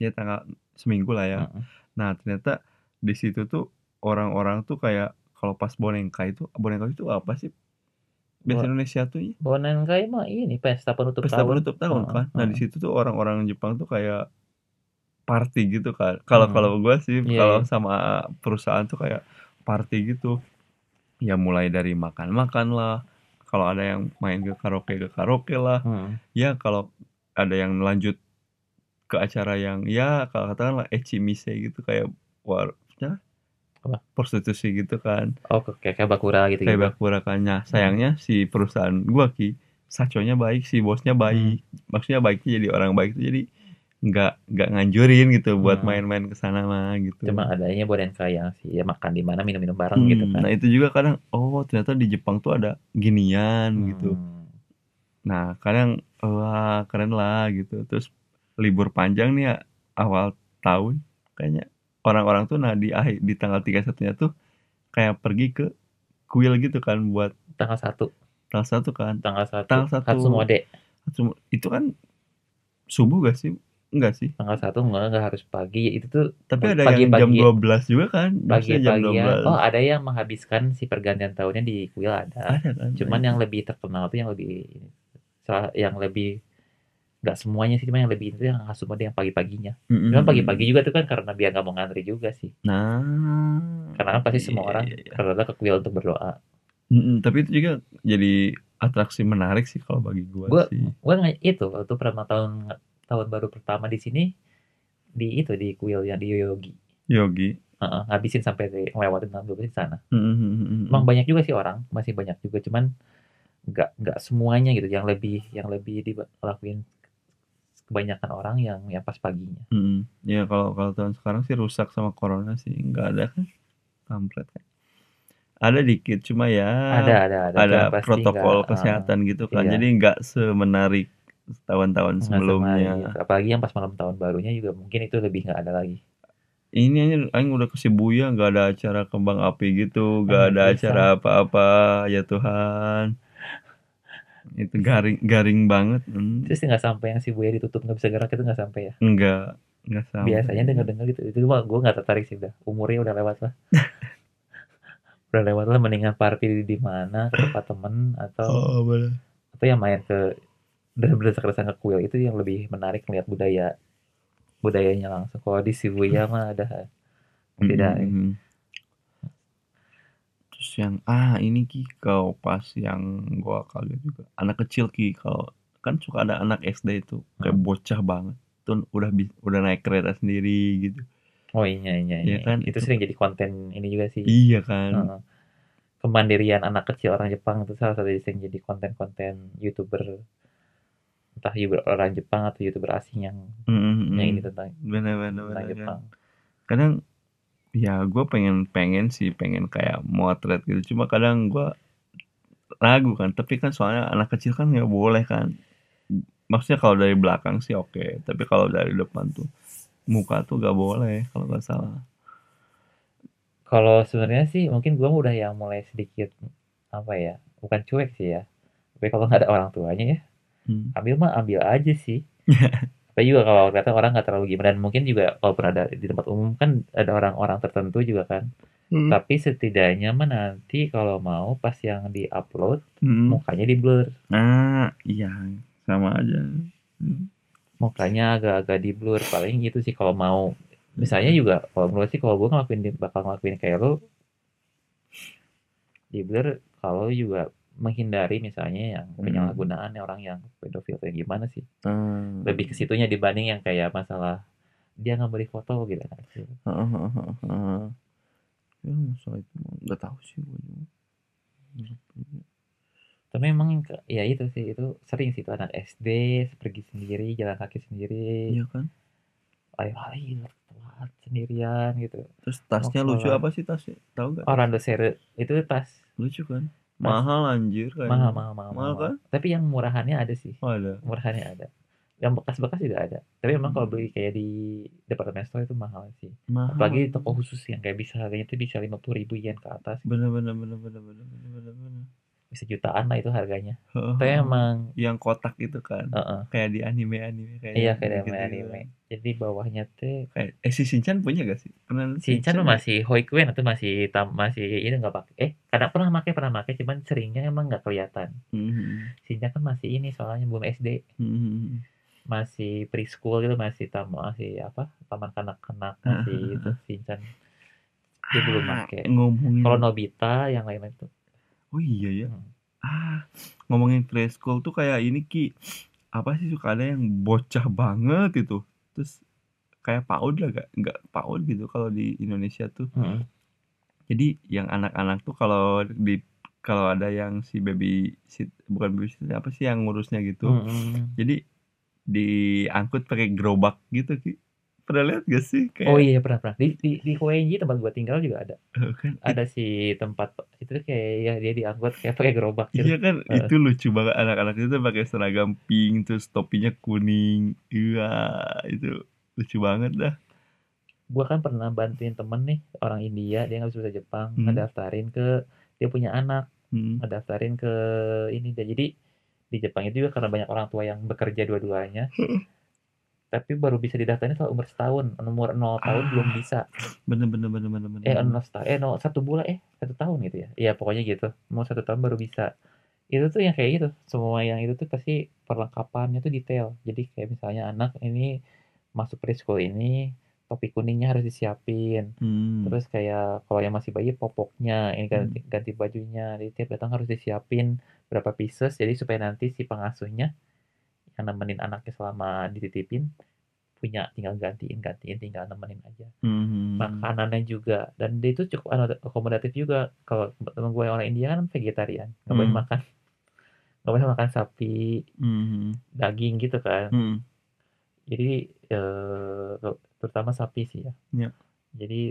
ya tanggal seminggu lah ya. Heeh. Nah, ternyata di situ tuh orang-orang tuh kayak kalau pas Bonengkai itu Bonengkai itu apa sih? Bahasa Bo- Indonesia tuh ya, Bonenkai mah ini pesta penutup pesta tahun. penutup tahun kan. Nah, di situ tuh orang-orang Jepang tuh kayak party gitu kan. Kalau Hmm. kalau gua sih Iya, kalau iya. sama perusahaan tuh kayak party gitu. Ya mulai dari makan-makan lah. Kalau ada yang main ke karaoke ke karaoke lah. Hmm. Ya kalau ada yang lanjut ke acara yang ya kalau katakanlah echimise gitu kayak war ya, Apa? prostitusi gitu kan Oh, kayak kayak bakura gitu kayak gitu. bakura kan Nah, sayangnya si perusahaan gua ki saconya baik si bosnya baik maksudnya baiknya jadi orang baik tuh jadi nggak nggak nganjurin gitu buat Hmm. main-main ke sana mah gitu Cuma adanya Bonenkai yang sih ya makan di mana minum-minum bareng Hmm, gitu kan. nah itu juga kadang oh ternyata di Jepang tuh ada ginian gitu Hmm. Nah, kadang wah keren lah gitu. Terus libur panjang nih ya, awal tahun kayaknya orang-orang tuh nah di akhir di tanggal 31-nya tuh kayak pergi ke kuil gitu kan buat Tanggal 1, tanggal satu kan. tanggal 1. Tanggal satu. Hatsumode. Cuma- Itu kan subuh gak sih? Enggak sih. Tanggal 1 enggak, enggak harus pagi. Itu tuh Tapi ada yang jam pagi-pagi- 12 juga kan. Jam pagi-pagian. 12. Oh, ada yang menghabiskan si pergantian tahunnya di kuil ada. ada kan. Cuman yang lebih terkenal tuh yang lebih yang lebih nggak semuanya sih, cuma yang lebih itu yang Hatsumode yang pagi-paginya. Mm-mm. Cuman pagi-pagi juga tuh kan karena biar nggak mau ngantri juga sih. Nah. Karena kan pasti semua iya, orang iya, iya. rata ke kuil untuk berdoa. Mm-mm, tapi itu juga jadi atraksi menarik sih kalau bagi gua, Gua sih. gue nggak itu waktu pertama tahun tahun baru pertama di sini di itu di kuil yang di Yoyogi. Yogi. Heeh, ngabisin sampai di- ngelewatin tahun 12 di sana. Mm-mm. Emang banyak juga sih orang, masih banyak juga cuman nggak nggak semuanya gitu yang lebih yang lebih dilakuin kebanyakan orang yang yang pas paginya Mm, ya kalau kalau tahun sekarang sih rusak sama corona sih nggak ada kan kampret kan ada dikit cuma ya ada ada ada ada protokol eh, kesehatan gitu kan iya. jadi nggak semenarik tahun-tahun nggak sama sebelumnya gitu. apalagi yang pas malam tahun barunya juga mungkin itu lebih nggak ada lagi. Ini aja aing udah ke Shibuya nggak ada acara kembang api gitu nggak Ah, ada bisa. acara apa-apa. Ya Tuhan. Itu garing garing banget. Hmm. terus nggak sampai yang si Buya ditutup nggak bisa gerak itu nggak sampai ya? Nggak nggak sampai. Biasanya dengar gitu. Itu mah gue nggak tertarik sih udah. Umurnya udah lewat lah. Udah lewat lah mendingan party di, mana ke tempat temen atau oh boleh. atau yang main ke bener-bener desak-desak ke kuil. Itu yang lebih menarik melihat budaya budayanya langsung. Kalau di Shibuya mah ada tidak ya. Mm-mm. terus yang ah ini ki kau pas yang gua kaget juga. Anak kecil ki kalau kan suka ada anak SD itu. Kayak Hmm. bocah banget. Tuh udah udah naik kereta sendiri gitu. Oh iya iya Iya iya kan, itu itu- sering jadi konten ini juga sih. Iya kan? Heeh. kemandirian anak kecil orang Jepang itu salah satu yang jadi konten-konten youtuber entah youtuber orang Jepang atau youtuber asing yang Mm-mm. yang ini tentang bener bener tentang bener kan. Jepang kadang ya gue pengen pengen sih pengen kayak motret gitu. Cuma kadang gua ragu kan. Tapi kan soalnya anak kecil kan nggak boleh kan. Maksudnya kalau dari belakang sih oke. Tapi kalau dari depan tuh muka tuh gak boleh kalau nggak salah. Kalau sebenarnya sih mungkin gua udah yang mulai sedikit apa ya bukan cuek sih ya. Tapi kalau nggak ada orang tuanya ya Hmm. ambil mah ambil aja sih. Tapi juga kalau ternyata orang nggak terlalu gimana dan mungkin juga kalaupun ada di tempat umum kan ada orang-orang tertentu juga kan. Tapi setidaknya mah nanti kalau mau pas yang di upload Hmm. mukanya di blur nah iya. Sama aja. Hmm. mukanya agak-agak di blur paling gitu sih kalau mau. Misalnya juga kalau menurut sih kalau gue ngelakuin bakal ngelakuin kayak lo di blur kalau juga menghindari misalnya yang Hmm. penyalahgunaan orang yang pedofil kayak gimana sih? Hmm. lebih ke situnya dibanding yang kayak masalah dia nggak beli foto gitu kan heeh. ya masalah itu nggak tahu sih gue tapi memang ya itu sih itu sering sih itu anak SD pergi sendiri jalan kaki sendiri. Iya kan? Lari-lari telat sendirian gitu. Terus tasnya Mau lucu apa sih tasnya tahu nggak? Orlando Sere itu tas lucu kan mahal anjir kan. Mahal, mahal, mahal, mahal, mahal kan? Tapi yang murahannya ada sih. Oh, ada. Murahannya ada. Yang bekas-bekas juga ada. Tapi memang hmm. kalau beli kayak di department store itu mahal sih. Mahal. Apalagi toko khusus yang kayak bisa harganya itu bisa lima puluh ribu yen ke atas. Bener bener bener bener bener bener bener bisa jutaan lah itu harganya. Heeh, tapi emang yang kotak itu kan Heeh. kayak di anime anime kayak iya kayak gitu anime anime. Jadi bawahnya teh kayak eh si Shinchan punya gak sih? Pernah Shinchan ya? masih Hoikuen atau masih tam, masih ini nggak pakai. Eh kadang pernah pakai pernah pakai cuman seringnya emang nggak kelihatan. Mhm, Shinchan kan masih ini soalnya belum SD mhm. masih preschool gitu masih tam masih apa taman kanak-kanak masih itu Shinchan. Dia belum Ah, pakai. Ngomongin kalau Nobita yang lain-lain tuh oh iya ya Hmm. ah ngomongin preschool tuh kayak ini ki apa sih suka ada yang bocah banget itu terus kayak PAUD lah gak nggak PAUD gitu kalau di Indonesia tuh Mm. jadi yang anak-anak tuh kalau di kalau ada yang si baby sit bukan baby sit apa sih yang ngurusnya gitu Mm-mm. jadi diangkut pakai gerobak gitu ki pernah lihat gak sih? Kayak oh iya pernah pernah. Di di di Huenji tempat gua tinggal juga ada. Eh, kan? Ada si tempat itu tuh kayak ya dia diangkut kayak pakai gerobak gitu. Iya kan? Heeh. itu lucu banget. Anak-anak itu pakai seragam pink terus topinya kuning. Iya itu lucu banget dah. Gua kan pernah bantuin temen nih orang India. Dia nggak bisa bahasa Jepang. Hmm. ngedaftarin ke dia punya anak. Hmm. ngedaftarin ke ini dan jadi di Jepang itu juga karena banyak orang tua yang bekerja dua-duanya tapi baru bisa didaftarin setelah umur setahun. Umur 0 tahun Ah. belum bisa. Bener bener bener bener bener eh 0 setahun. Eh no, satu bulan. Eh satu tahun gitu ya? Iya pokoknya gitu. Mau satu tahun baru bisa. Itu tuh yang kayak gitu. Semua yang itu tuh pasti perlengkapannya tuh detail. Jadi kayak misalnya anak ini masuk preschool ini topi kuningnya harus disiapin. Hmm. terus kayak kalau yang masih bayi popoknya. Ini ganti, ganti bajunya. Jadi tiap datang harus disiapin berapa pieces. Jadi supaya nanti si pengasuhnya yang nemenin anaknya selama dititipin punya tinggal gantiin gantiin tinggal nemenin aja Hmm. makanannya juga dan dia itu cukup akomodatif juga kalau temen gue yang orang India kan vegetarian nggak boleh Hmm. makan nggak boleh makan sapi Mhm. daging gitu kan Mhm. jadi eh, terutama sapi sih ya Iya. jadi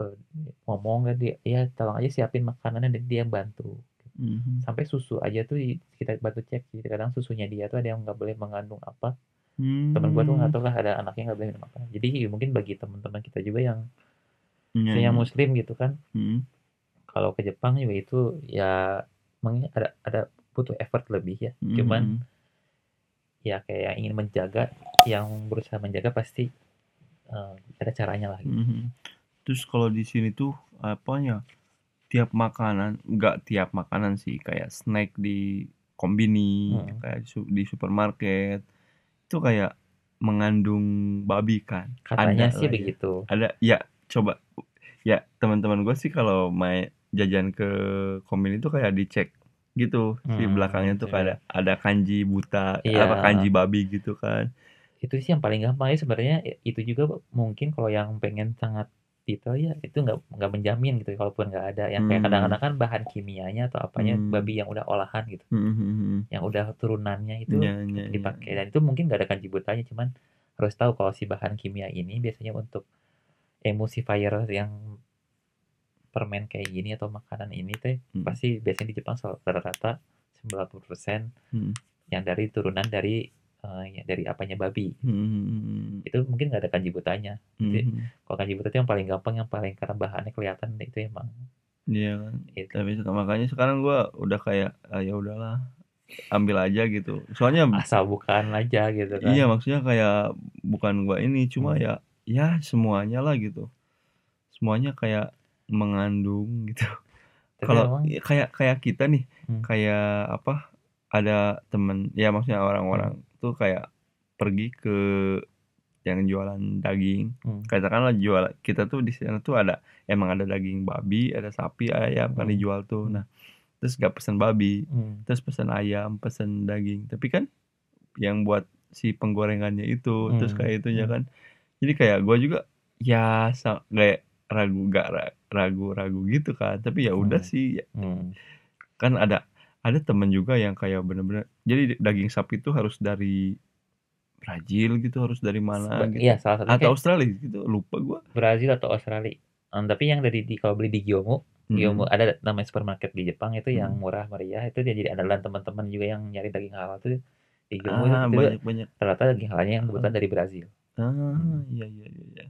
eh, ngomong kan dia ya tolong aja siapin makanannya dan dia bantu Mhm. sampai susu aja tuh kita bantu cek sih kadang susunya dia tuh ada yang nggak boleh mengandung apa temen gua tuh nggak Hmm. tahu lah ada anaknya nggak boleh minum apa jadi mungkin bagi teman-teman kita juga yang Iya, yang iya. muslim gitu kan Mhm. kalau ke Jepang juga itu ya emang ada ada butuh effort lebih ya cuman Mhm. ya kayak ingin menjaga yang berusaha menjaga pasti eh, ada caranya lah gitu. Mhm. Terus kalau di sini tuh apanya? Tiap makanan, nggak tiap makanan sih, kayak snack di kombini, Hmm. kayak di su- di supermarket, itu kayak mengandung babi kan? katanya Ada sih ya. begitu Ada, ya coba, ya teman-teman gue sih kalau main jajan ke kombini itu kayak dicek gitu, di Hmm, belakangnya tuh kayak ada, ada kanji buta, Iya. apa kanji babi gitu kan? itu sih yang paling gampang ya sebenarnya itu juga mungkin kalau yang pengen sangat detail ya itu nggak nggak menjamin gitu kalaupun nggak ada yang kayak Hmm. kadang-kadang kan bahan kimianya atau apanya Hmm. babi yang udah olahan gitu Mhm. yang udah turunannya itu Iya, iya, iya. dipakai dan itu mungkin nggak ada kanji butanya cuman harus tahu kalau si bahan kimia ini biasanya untuk emulsifier yang permen kayak gini atau makanan ini teh Hmm. pasti biasanya di Jepang rata-rata 90% Hmm. yang dari turunan dari ya, dari apanya babi Mhm. itu mungkin nggak ada kanji butanya Jadi, Mhm. kalau kanji buta itu yang paling gampang yang paling karena bahannya kelihatan itu emang Iya kan. itu Tapi makanya sekarang gua udah kayak ah, ya udahlah ambil aja gitu. Soalnya asal bukan aja gitu kan iya maksudnya kayak bukan gua ini cuma Hmm. ya ya semuanya lah gitu. Semuanya kayak mengandung gitu. Kalau ya, kayak kayak kita nih Hmm. kayak apa ada temen ya maksudnya orang-orang tuh kayak pergi ke yang jualan daging Hmm. katakanlah jual kita tuh di sana tuh ada emang ada daging babi ada sapi ayam kan Hmm. dijual tuh Hmm. nah terus gak pesen babi Hmm. terus pesen ayam pesen daging tapi kan yang buat si penggorengannya itu terus Hmm. kayak itunya Hmm. kan jadi kayak gua juga ya kayak ragu gak ra- ragu ragu gitu kan tapi ya udah Hmm. sih ya, Hmm. kan ada ada temen juga yang kayak bener-bener jadi daging sapi itu harus dari Brazil gitu harus dari mana gitu. iya salah satu atau Australia gitu lupa gua. Brazil atau Australia. Hmm, tapi yang dari di kalau beli di Gyomu Gyomu Mm. ada namanya supermarket di Jepang itu yang Hmm. murah meriah itu dia jadi andalan teman-teman juga yang nyari daging halal tuh di Gyomu itu, ah itu banyak banyak. Rata-rata daging halalnya yang kebetulan dari Brazil. Ah iya iya iya iya.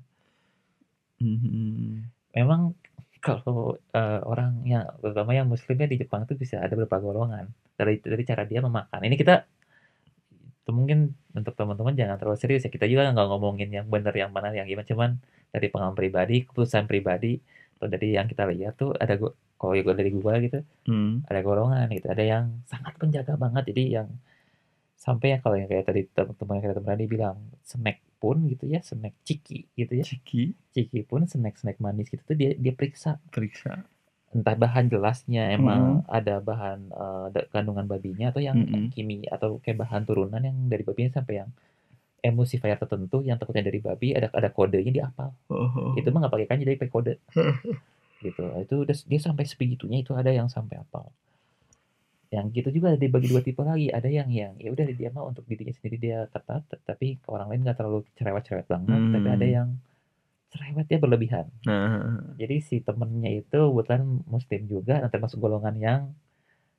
Mhm. memang kalau eh, orang yang terutama yang muslimnya di Jepang itu bisa ada beberapa golongan dari dari cara dia memakan. Ini kita itu mungkin untuk teman-teman jangan terlalu serius ya. Kita juga nggak ngomongin yang benar yang mana yang gimana, cuman dari pengalaman pribadi, keputusan pribadi atau dari yang kita lihat tuh ada kalau ya dari gua gitu Hmm. ada golongan gitu. Ada yang sangat penjaga banget jadi yang sampai yang kalau yang kayak tadi teman-teman yang kita tadi bilang snack pun gitu ya snack ciki gitu ya. Ciki. Ciki pun snack snack manis gitu tuh dia dia periksa. Periksa. Entah bahan jelasnya emang Mm-mm. ada bahan eh, da- kandungan babinya atau yang Mm-mm. kimi atau kayak bahan turunan yang dari babinya sampai yang emulsifier tertentu yang takutnya dari babi ada ada kodenya di apal oh, itu mah nggak pakai kanji jadi pakai kode. Gitu. Itu udah dia sampai sebegitunya itu ada yang sampai apal yang gitu juga ada dibagi dua tipe lagi. Ada yang yang ya udah dia mah untuk dirinya sendiri dia ketat tapi ke orang lain nggak terlalu cerewet-cerewet banget. Tapi ada Hmm. yang cerewetnya berlebihan. Nah. Jadi si temennya itu kebetulan muslim juga nah termasuk golongan yang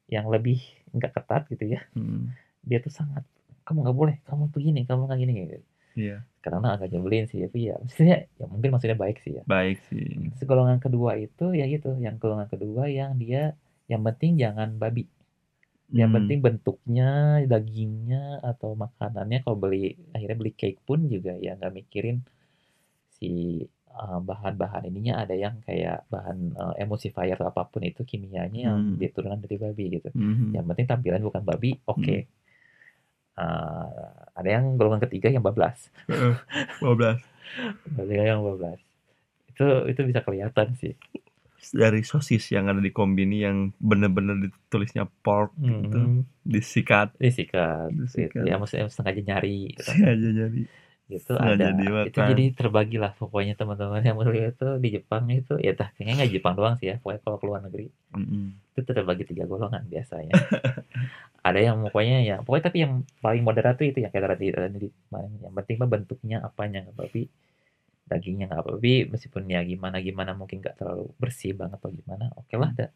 yang lebih nggak ketat gitu ya. Hmm. dia tuh sangat kamu nggak boleh kamu tuh gini kamu nggak gini gitu. iya. Karena agak nyebelin sih tapi ya maksudnya ya mungkin maksudnya baik sih ya. Baik sih. Terus golongan kedua itu ya gitu yang golongan kedua yang dia yang penting jangan babi yang Hmm. penting bentuknya dagingnya atau makanannya kalau beli akhirnya beli cake pun juga ya nggak mikirin si uh, bahan-bahan ininya ada yang kayak bahan uh, emulsifier atau apa pun itu kimianya yang Hmm. dia turunan dari babi gitu Mhm. yang penting tampilan bukan babi oke Hmm. Uh, ada yang golongan ketiga yang bablas 12 ada yang bablas itu itu bisa kelihatan sih dari sosis yang ada di kombini yang bener-bener ditulisnya pork gitu Hmm. disikat disikat Disikat. gitu. ya maksudnya sengaja nyari gitu. sengaja jadi gitu Sengaja ada dimakan. itu jadi terbagi lah pokoknya teman-teman yang muslim itu di Jepang itu ya tah kayaknya nggak Jepang doang sih ya pokoknya kalau keluar negeri Mm-mm. itu terbagi tiga golongan biasanya ada yang pokoknya ya pokoknya tapi yang paling moderat tuh itu ya kayak tadi tadi yang penting mah bentuknya apanya apa dagingnya nggak apa tapi meskipun ya gimana gimana mungkin nggak terlalu bersih banget atau gimana oke lah ada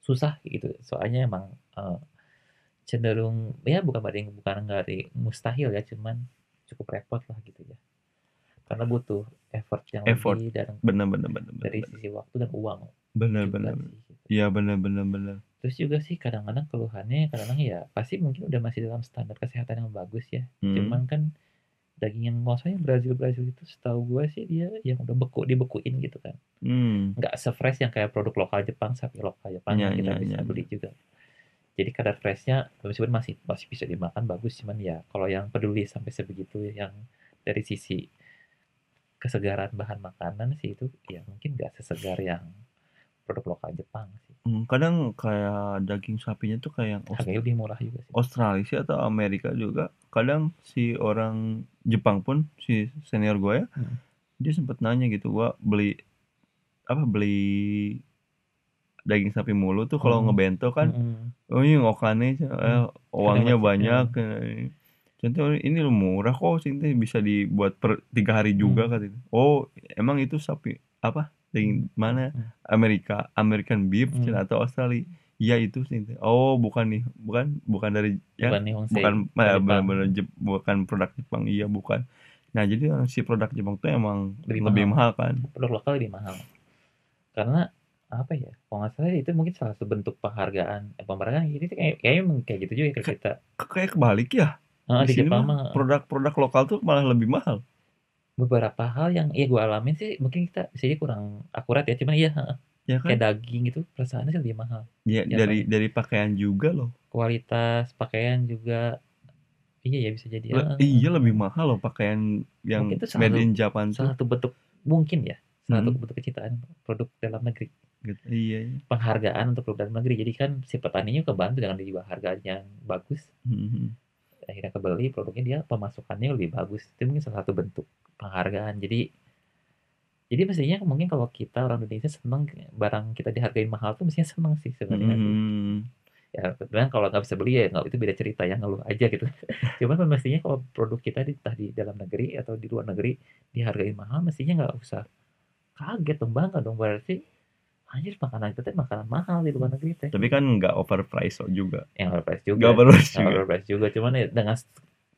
susah gitu. Soalnya emang uh, cenderung ya bukan berarti bukan nggak mustahil ya cuman cukup repot lah gitu ya. Karena butuh effort yang Effort. lebih dan bener bener bener dari bener sisi waktu dan uang bener bener gitu. iya bener bener bener terus juga sih kadang-kadang keluhannya kadang-kadang ya pasti mungkin udah masih dalam standar kesehatan yang bagus ya. Hmm. cuman kan daging yang maksudnya Brazil Brazil itu setahu gue sih dia yang udah beku dibekuin gitu kan. Hmm. nggak sefresh yang kayak produk lokal Jepang sapi lokal Jepang Iya, yang kita iya, bisa iya, beli juga. Jadi kadar freshnya meskipun masih masih bisa dimakan bagus cuman ya kalau yang peduli sampai sebegitu yang dari sisi kesegaran bahan makanan sih itu ya mungkin nggak sesegar yang produk lokal Jepang sih Hmm, kadang kayak daging sapinya tuh kayak yang Aus- harganya lebih murah juga sih Australia sih atau Amerika juga kadang si orang Jepang pun si senior gue ya Hmm. dia sempet nanya gitu gua beli apa beli daging sapi mulu tuh kalau Hmm. ngebento kan Mm-mm. oh ini ngokane eh, uangnya banyak eh. contoh ini lu murah kok sini bisa dibuat per tiga hari juga Hmm. katanya oh emang itu sapi apa daging mana? Hmm. Amerika American beef Hmm. Cina atau Australia. Iya itu sih. Oh bukan nih. Bukan? Bukan dari ya? Bukan Nihonsei, bukan dari eh, benar-benar Jep- bukan produk Jepang. Iya bukan. Nah jadi si produk Jepang tuh emang Lebih lebih, mahal. kan? Produk lokal lebih mahal. Karena apa ya? Kalau nggak salah itu mungkin salah satu bentuk penghargaan. Eh, penghargaan itu kayak kayaknya emang kayak gitu juga ke kita. kayak kebalik ya? Ah, di, sini Jepang mah. produk-produk lokal tuh malah lebih mahal beberapa hal yang ya gue alamin sih mungkin kita bisa jadi kurang akurat ya cuman iya heeh, ya kan kayak daging itu perasaannya sih lebih mahal ya, ya, dari dari pakaian juga loh kualitas pakaian juga iya ya bisa jadi Le- heeh. iya lebih mahal loh pakaian yang Mungkin itu salah made in Japan salah satu bentuk mungkin ya salah satu Hmm. bentuk kecintaan produk dalam negeri gitu. iya iya. penghargaan untuk produk dalam negeri jadi kan si petaninya kebantu dengan dijual harganya yang bagus Mhm. akhirnya kebeli produknya dia pemasukannya lebih bagus itu mungkin salah satu bentuk penghargaan. Jadi jadi mestinya mungkin kalau kita orang Indonesia seneng barang kita dihargai mahal tuh mestinya seneng sih sebenarnya. Sih. Mhm. ya kebetulan kalau nggak bisa beli ya nggak itu beda cerita ya ngeluh aja gitu. Cuman mestinya kalau produk kita di, entah di dalam negeri atau di luar negeri dihargai mahal mestinya nggak usah kaget dong bangga dong. Berarti anjir makanan kita teh makanan mahal di luar negeri teh. Tapi kan nggak overprice kok juga. Yang overpriced juga. nggak overprice Nggak juga. overpriced juga. Cuman ya dengan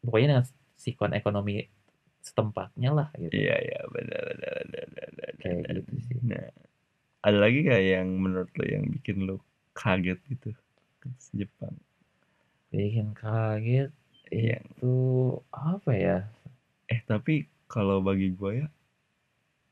pokoknya dengan sikon ekonomi setempatnya lah gitu. Iya iya benar benar benar benar, kayak benar. gitu sih. Nah ada lagi kayak yang menurut lo yang bikin lo kaget gitu? Jepang. Bikin kaget Iya. itu apa ya? Eh tapi kalau bagi gue ya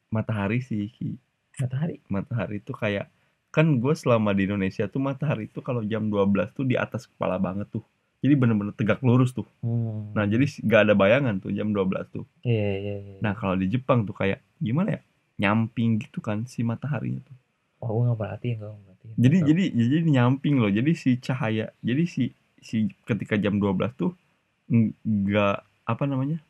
matahari sih Ki. matahari? Matahari itu kayak kan gue selama di Indonesia tuh matahari itu kalau jam 12 tuh di atas kepala banget tuh jadi bener-bener tegak lurus tuh. Hmm. nah jadi gak ada bayangan tuh jam 12 tuh. Iya iya iya. Nah kalau di Jepang tuh kayak gimana ya? Nyamping gitu kan si mataharinya tuh. Oh gue nggak perhatiin gue nggak perhatiin. Jadi jadi jadi nyamping loh. Jadi si cahaya jadi si si ketika jam 12 tuh nggak apa namanya?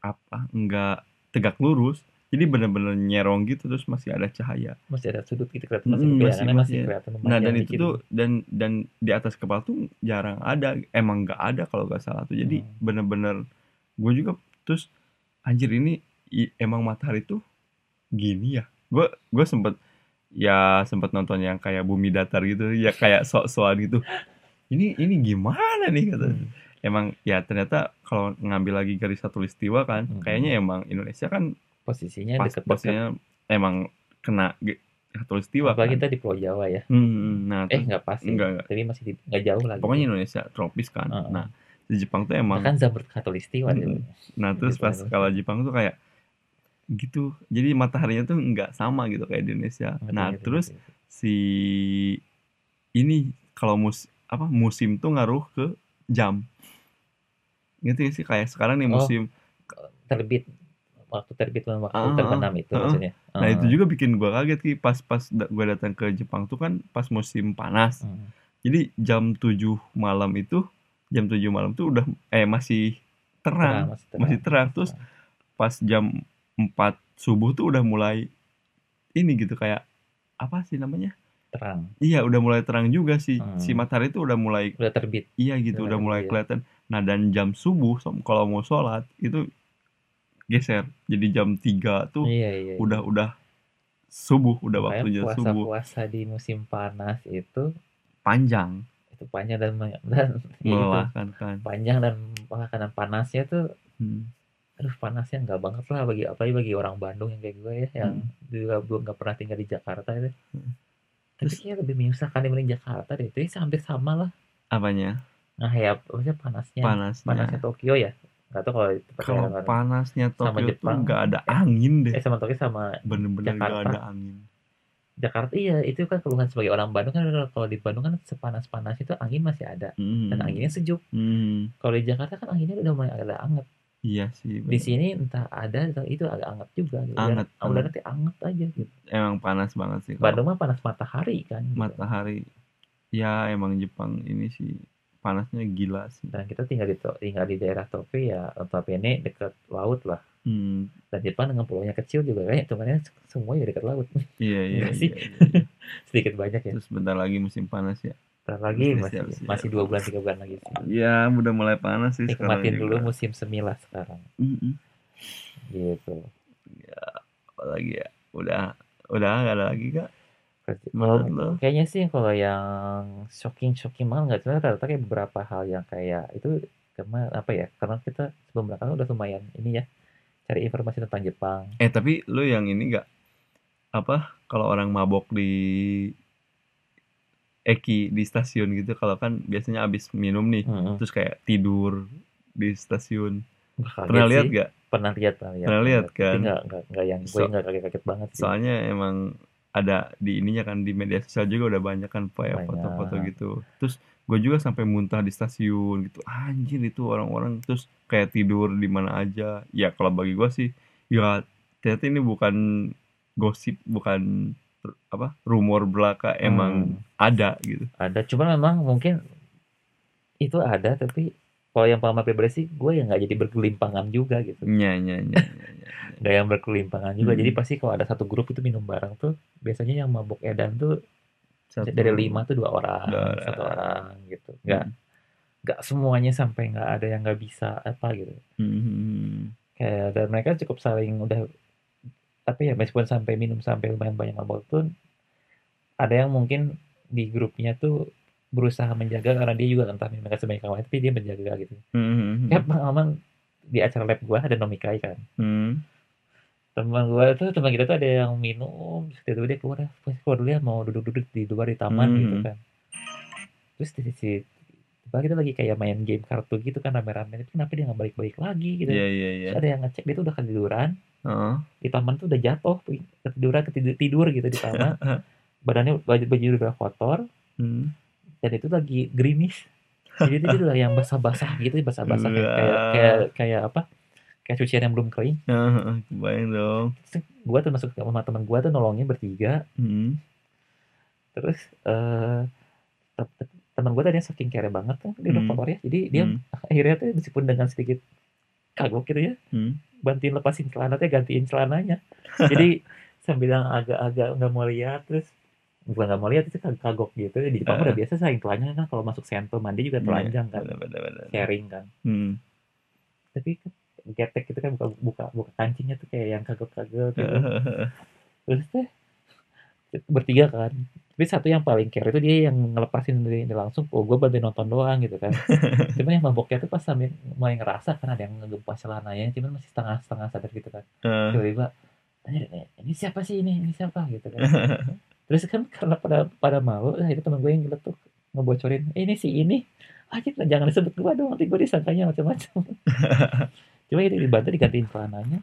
Apa? Nggak tegak lurus jadi bener-bener nyerong gitu terus masih ada cahaya masih ada sudut gitu kelihatan masih Mm, bayangannya masih- masih, masih. kelihatan Nah dan itu tuh dan dan di atas kepala tuh jarang ada emang nggak ada kalau nggak salah tuh jadi Hmm. bener-bener gue juga terus anjir ini i- emang matahari tuh gini ya gue gue sempet ya sempet nonton yang kayak bumi datar gitu ya kayak sok-sokan gitu ini ini gimana nih kata Hmm. emang ya ternyata kalau ngambil lagi garis satulistiwa kan Hmm. kayaknya emang Indonesia kan posisinya pas deket-deket posisinya emang kena katulistiwa apalagi kan kita di Pulau Jawa ya Hmm, nah eh nggak pasti enggak, enggak. tapi masih di, nggak jauh lagi pokoknya Indonesia tropis kan Heeh. nah di Jepang tuh emang kan Zabur Katulistiwa dia. Mm. nah terus Gitu, pas Indonesia. kalau Jepang tuh kayak gitu jadi mataharinya tuh nggak sama gitu kayak di Indonesia nah ngerti, terus ngerti. si ini kalau mus apa musim tuh ngaruh ke jam gitu sih kayak sekarang nih Oh. musim terbit waktu terbit dan waktu Ah, terbenam itu ah, maksudnya. Nah Ah. itu juga bikin gua kaget ki pas pas gua datang ke Jepang tuh kan pas musim panas. Hmm. jadi jam 7 malam itu jam 7 malam tuh udah eh masih terang, masih masih terang. Terus pas jam 4 subuh tuh udah mulai ini gitu kayak apa sih namanya? Terang. Iya udah mulai terang juga sih. Si Hmm. matahari itu udah mulai udah terbit. Iya gitu Udah udah mulai kelihatan. Nah dan jam subuh kalau mau sholat itu geser. Jadi jam 3 tuh iya iya iya. udah udah subuh udah Makanya waktunya subuh. puasa-puasa di musim panas itu panjang. Itu panjang dan dan ya melelahkan kan. panjang dan melelahkan dan panasnya tuh Hmm. aduh panasnya nggak banget lah bagi apalagi bagi orang Bandung yang kayak gue ya yang Hmm. juga belum nggak pernah tinggal di Jakarta itu. Hmm. tapi kayaknya lebih menyusahkan dibanding Jakarta deh. Itu hampir sama lah. Apanya? Nah ya maksudnya panasnya. Panasnya. Panasnya Tokyo ya nggak tahu kalau di kalau kan. panasnya Sama Tokyo tuh Jepang. nggak ada angin deh eh sama Tokyo sama bener-bener nggak Jakarta. ada angin Jakarta iya itu kan keluhan sebagai orang Bandung kan kalau di Bandung kan sepanas-panas itu angin masih ada Hmm. dan anginnya sejuk Hmm. kalau di Jakarta kan anginnya udah mulai agak anget iya sih di bener. sini entah ada atau itu agak anget juga gitu. Anget, udara nanti anget aja gitu emang panas banget sih kalau Bandung mah panas matahari kan gitu. matahari ya emang Jepang ini sih panasnya gila sih dan kita tinggal di tinggal di daerah Tokyo ya notabene dekat laut lah hmm. dan Jepang dengan pulaunya kecil juga kan hitungannya semua ya dekat laut iya iya, Iya iya, sih. iya, iya. sedikit banyak ya terus bentar lagi musim panas ya Ntar lagi Siap, masih siap. masih dua bulan tiga bulan lagi sih ya udah mulai panas sih sekarang nikmatin dulu juga. musim semi lah sekarang Mm-mm. gitu ya apalagi ya udah udah nggak ada lagi kak menurut lo kayaknya sih kalau yang shocking shocking banget nggak cuma rata-rata kayak beberapa hal yang kayak itu karena apa ya karena kita sebelum belakang udah lumayan ini ya cari informasi tentang Jepang. Eh tapi lo yang ini nggak apa kalau orang mabok di Eki di stasiun gitu kalau kan biasanya abis minum nih Mm-mm. terus kayak tidur di stasiun. Kaget pernah lihat gak pernah lihat pernah lihat Pernah lihat, Tapi kan? nggak nggak nggak yang gue So- nggak kaget-kaget banget sih. soalnya emang ada di ininya kan di media sosial juga udah banyak kan kayak Banyak. foto-foto gitu terus gue juga sampai muntah di stasiun gitu anjir itu orang-orang terus kayak tidur di mana aja ya kalau bagi gue sih ya ternyata ini bukan gosip bukan apa rumor belaka emang Hmm. ada gitu ada cuma memang mungkin itu ada tapi kalau yang pengalaman pribadi sih gue yang nggak jadi bergelimpangan juga gitu nya nya nya, nya, nya. nggak yang berkelimpangan juga Hmm. jadi pasti kalau ada satu grup itu minum bareng tuh biasanya yang mabuk edan tuh Satu- dari lima tuh dua orang, Dua orang. satu orang gitu nggak Hmm. nggak semuanya sampai nggak ada yang nggak bisa apa gitu Hmm. kayak dan mereka cukup saling udah apa ya meskipun sampai minum sampai lumayan banyak mabuk tuh ada yang mungkin di grupnya tuh berusaha menjaga karena dia juga entah mereka sebanyak lain tapi dia menjaga gitu Hmm. kayak pengalaman di acara lab gua ada nomikai kan Hmm. teman gua tuh teman kita tuh ada yang minum tiba-tiba dia keluar "Ah, keluar dulu ya mau duduk-duduk di luar di taman Hmm. gitu kan terus di sisi tiba kita lagi kayak main game kartu gitu kan rame-rame itu kenapa dia nggak balik-balik lagi gitu iya iya iya Terus ada yang ngecek dia tuh udah ketiduran Heeh. di taman tuh udah jatuh ketiduran ketidur tidur gitu di taman badannya baju baju udah kotor Hmm. Dan itu lagi gerimis. Jadi itu udah yang basah-basah gitu basah-basah. Kayak, kayak kayak kayak apa? Kayak cucian yang belum kering. Heeh, kebayang dong. Terus gua tuh masuk sama teman gua tuh nolongin bertiga. Hmm. terus eh te- te- teman gue tadi saking care banget kan dia udah Hmm. kotor ya. Jadi dia Hmm. akhirnya tuh meskipun dengan sedikit kagok gitu ya Hmm. bantuin lepasin celana tuh gantiin celananya. Jadi sambil yang agak-agak nggak mau lihat terus bukan nggak mau lihat itu kag- kagok gitu. Di Jepang Ah. udah biasa saling telanjang kan kalau masuk sento mandi juga telanjang kan. Benar, benar, benar. sharing kan. Hmm. tapi kan getek gitu kan buka buka buka kancingnya tuh kayak yang kagok-kagok gitu. Terus teh bertiga kan. Tapi satu yang paling care itu dia yang ngelepasin dari ini langsung oh gue bantuin nonton doang gitu kan. Cuman yang maboknya tuh pas sambil mulai ngerasa kan ada yang ngegempas celananya cuman masih setengah-setengah sadar gitu kan. Tiba-tiba "Anjir, ini, ini siapa sih ini? Ini siapa? gitu kan terus kan karena pada pada malu akhirnya teman gue yang nyeletuk ngebocorin "Eh, ini si ini. Aja jangan disebut gue dong nanti gue disangkanya macam-macam. Cuma itu dibantu digantiin celananya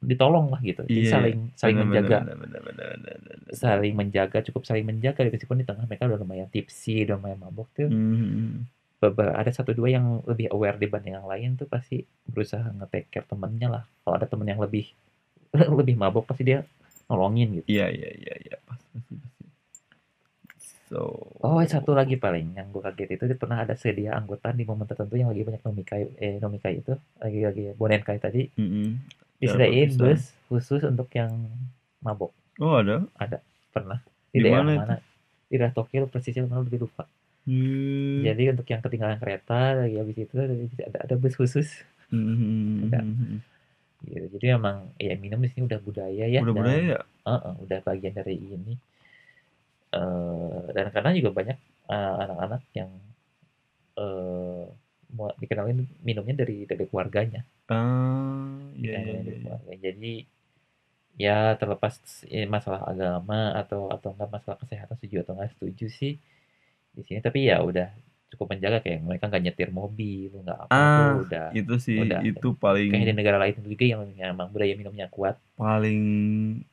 ditolong lah gitu Jadi Iya, saling saling benar, menjaga. benar, benar, benar, benar, benar. saling menjaga cukup saling menjaga gitu. meskipun di tengah mereka udah lumayan tipsy udah lumayan mabok tuh. Hmm. beber- ada satu dua yang lebih aware dibanding yang lain tuh pasti berusaha nge-take care temennya lah. Kalau ada temen yang lebih lebih mabok pasti dia nolongin gitu Iya, iya, iya, iya, pasti, pasti, pasti. So. oh satu lagi paling yang gue kaget itu pernah ada sedia anggota di momen tertentu yang lagi banyak nomikai eh nomikai itu lagi lagi bonenkai tadi Mm-mm. disediain bisa. bus khusus untuk yang mabok Oh ada? pernah di, Di daerah mana mana di daerah Tokyo persisnya mana lebih lupa Hmm. jadi untuk yang ketinggalan kereta lagi habis itu ada ada, ada bus khusus Hmm. Enggak. Gitu jadi emang ya minum di sini udah budaya ya Udah dan- budaya ya? Heeh, udah bagian dari ini Eh, dan karena juga banyak eh, anak-anak yang eh mau dikenalin minumnya dari dari keluarganya Ah, iya iya dari iya. keluarga. jadi ya terlepas eh, masalah agama atau atau enggak masalah kesehatan setuju atau enggak setuju sih di sini tapi ya udah cukup menjaga kayak mereka nggak nyetir mobil nggak apa Ah, tuh udah itu sih udah. itu kayak di paling negara lain juga yang yang emang budaya minumnya kuat paling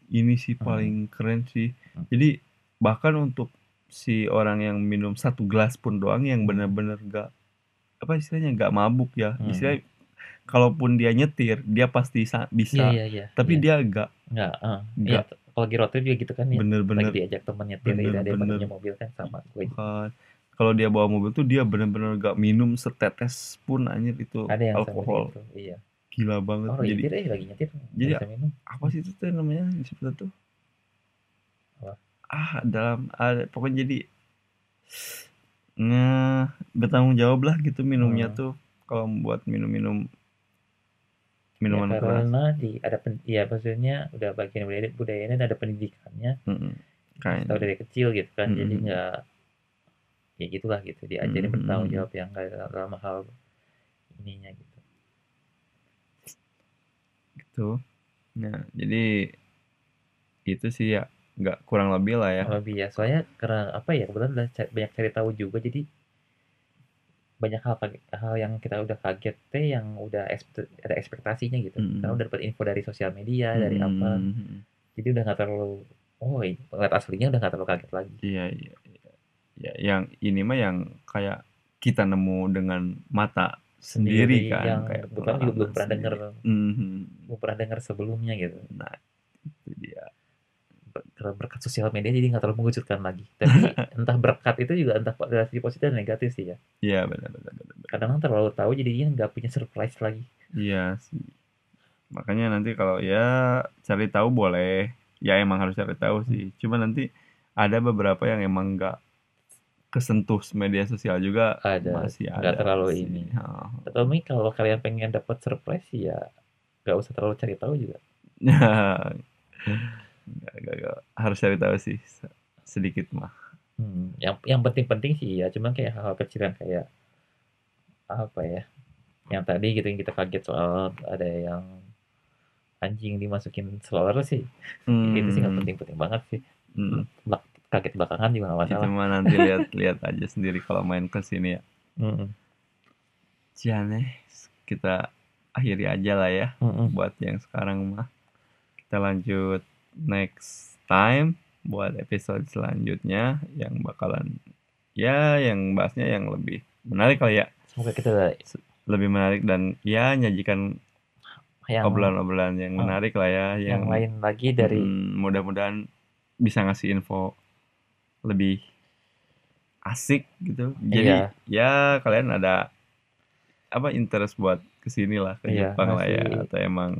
ini sih Hmm. paling keren sih. Hmm. Jadi bahkan untuk si orang yang minum satu gelas pun doang yang Hmm. benar-benar gak apa istilahnya gak mabuk ya. Hmm. Istilahnya kalaupun dia nyetir dia pasti sa- bisa. iya iya Tapi iya. dia gak nggak ah nggak iya kalau lagi road trip juga gitu kan ya bener-bener lagi diajak temen nyetir ada yang bener-bener. punya mobil kan sama gue bukan. Kalau dia bawa mobil tuh dia bener-bener gak minum setetes pun anjir itu ada yang alkohol. itu iya Gila banget. oh Jadi nyetir eh lagi nyetir jadi minum apa sih itu tuh namanya disebut tuh? Apa? Ah, dalam ada pokoknya jadi nge bertanggung jawab lah gitu minumnya Hmm. tuh kalau buat minum-minum ya, minuman keras. karena di ada pen, ya maksudnya udah bagian budaya budayanya ada pendidikannya Mm-mm. tahu Kayaknya. dari kecil gitu kan jadi Mm-mm. nggak ya gitulah gitu diajarin Mm-mm. bertanggung jawab yang nggak dalam hal ininya gitu gitu. Nah, jadi itu sih ya nggak kurang lebih lah ya. lebih ya soalnya karena apa ya kebetulan udah banyak cari tahu juga jadi banyak hal hal yang kita udah kaget teh yang udah ada ekspektasinya gitu Mm. karena udah dapat info dari sosial media dari apa Mm. jadi udah nggak terlalu oh ngeliat aslinya udah nggak terlalu kaget lagi iya, iya. Ya, yang ini mah yang kayak kita nemu dengan mata sendiri, kan yang kayak kebetulan juga belum pengalaman pernah dengar sendiri. Mhm. belum pernah dengar sebelumnya gitu Nah, itu dia. Ber- berkat sosial media jadi nggak terlalu mengejutkan lagi tapi entah berkat itu juga entah dari positif dan negatif sih ya Iya, benar benar benar. benar. kadang terlalu tahu jadinya nggak punya surprise lagi Iya sih. Makanya nanti kalau ya cari tahu boleh. Ya emang harus cari tahu sih. Cuma nanti ada beberapa yang emang nggak kesentuh media sosial juga ada masih ada. nggak terlalu sih. ini Heeh. atau kalau kalian pengen dapat surprise ya nggak usah terlalu cari tahu juga Nggak, nggak, nggak. Harus cari tahu sih se- sedikit mah. Hmm, yang yang penting-penting sih ya cuman kayak hal-hal kecil yang kayak apa ya yang tadi gitu yang kita kaget soal ada yang anjing dimasukin stroller sih itu sih nggak Hmm, penting-penting banget sih hmm. Kaget belakangan juga nggak masalah mah nanti lihat-lihat aja sendiri kalau main ke sini ya. Mm-mm. Cianeh, kita akhiri aja lah ya. Mm-mm. buat yang sekarang mah kita lanjut next time buat episode selanjutnya yang bakalan ya yang bahasnya yang lebih menarik lah ya semoga kita lebih menarik dan ya nyajikan yang obrolan-obrolan yang Oh, menarik lah ya yang yang, lain lagi dari mm, mudah-mudahan bisa ngasih info lebih asik gitu. Jadi ya kalian ada apa interest buat ke sini lah ke Iya, Jepang lah ya. atau emang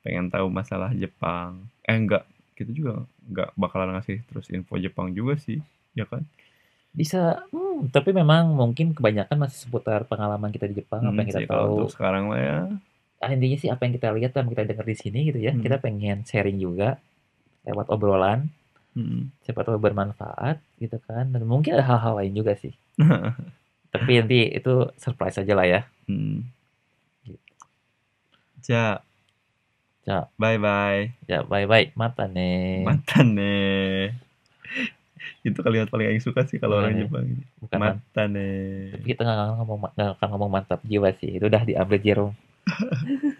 pengen tahu masalah Jepang. Eh enggak. Kita juga enggak bakalan ngasih terus info Jepang juga sih ya kan? Bisa. Hmm, tapi memang mungkin kebanyakan masih seputar pengalaman kita di Jepang apa Hmm, yang kita sih, tahu. untuk sekarang lah ya. Ah, intinya sih apa yang kita lihat dan kita dengar di sini gitu ya. Hmm. kita pengen sharing juga lewat obrolan Hmm. siapa tahu bermanfaat gitu kan. Dan mungkin ada hal-hal lain juga sih. Tapi nanti itu surprise aja lah ya. Hmm. Gitu. Ja, Ja. bye bye ya bye bye mata nih mantan nih itu kalimat paling yang suka sih kalau orang? Jepang ini. Bukan mantan nih tapi kita nggak ngomong nggak akan ngomong mantap jiwa sih. Itu udah diambil Jerome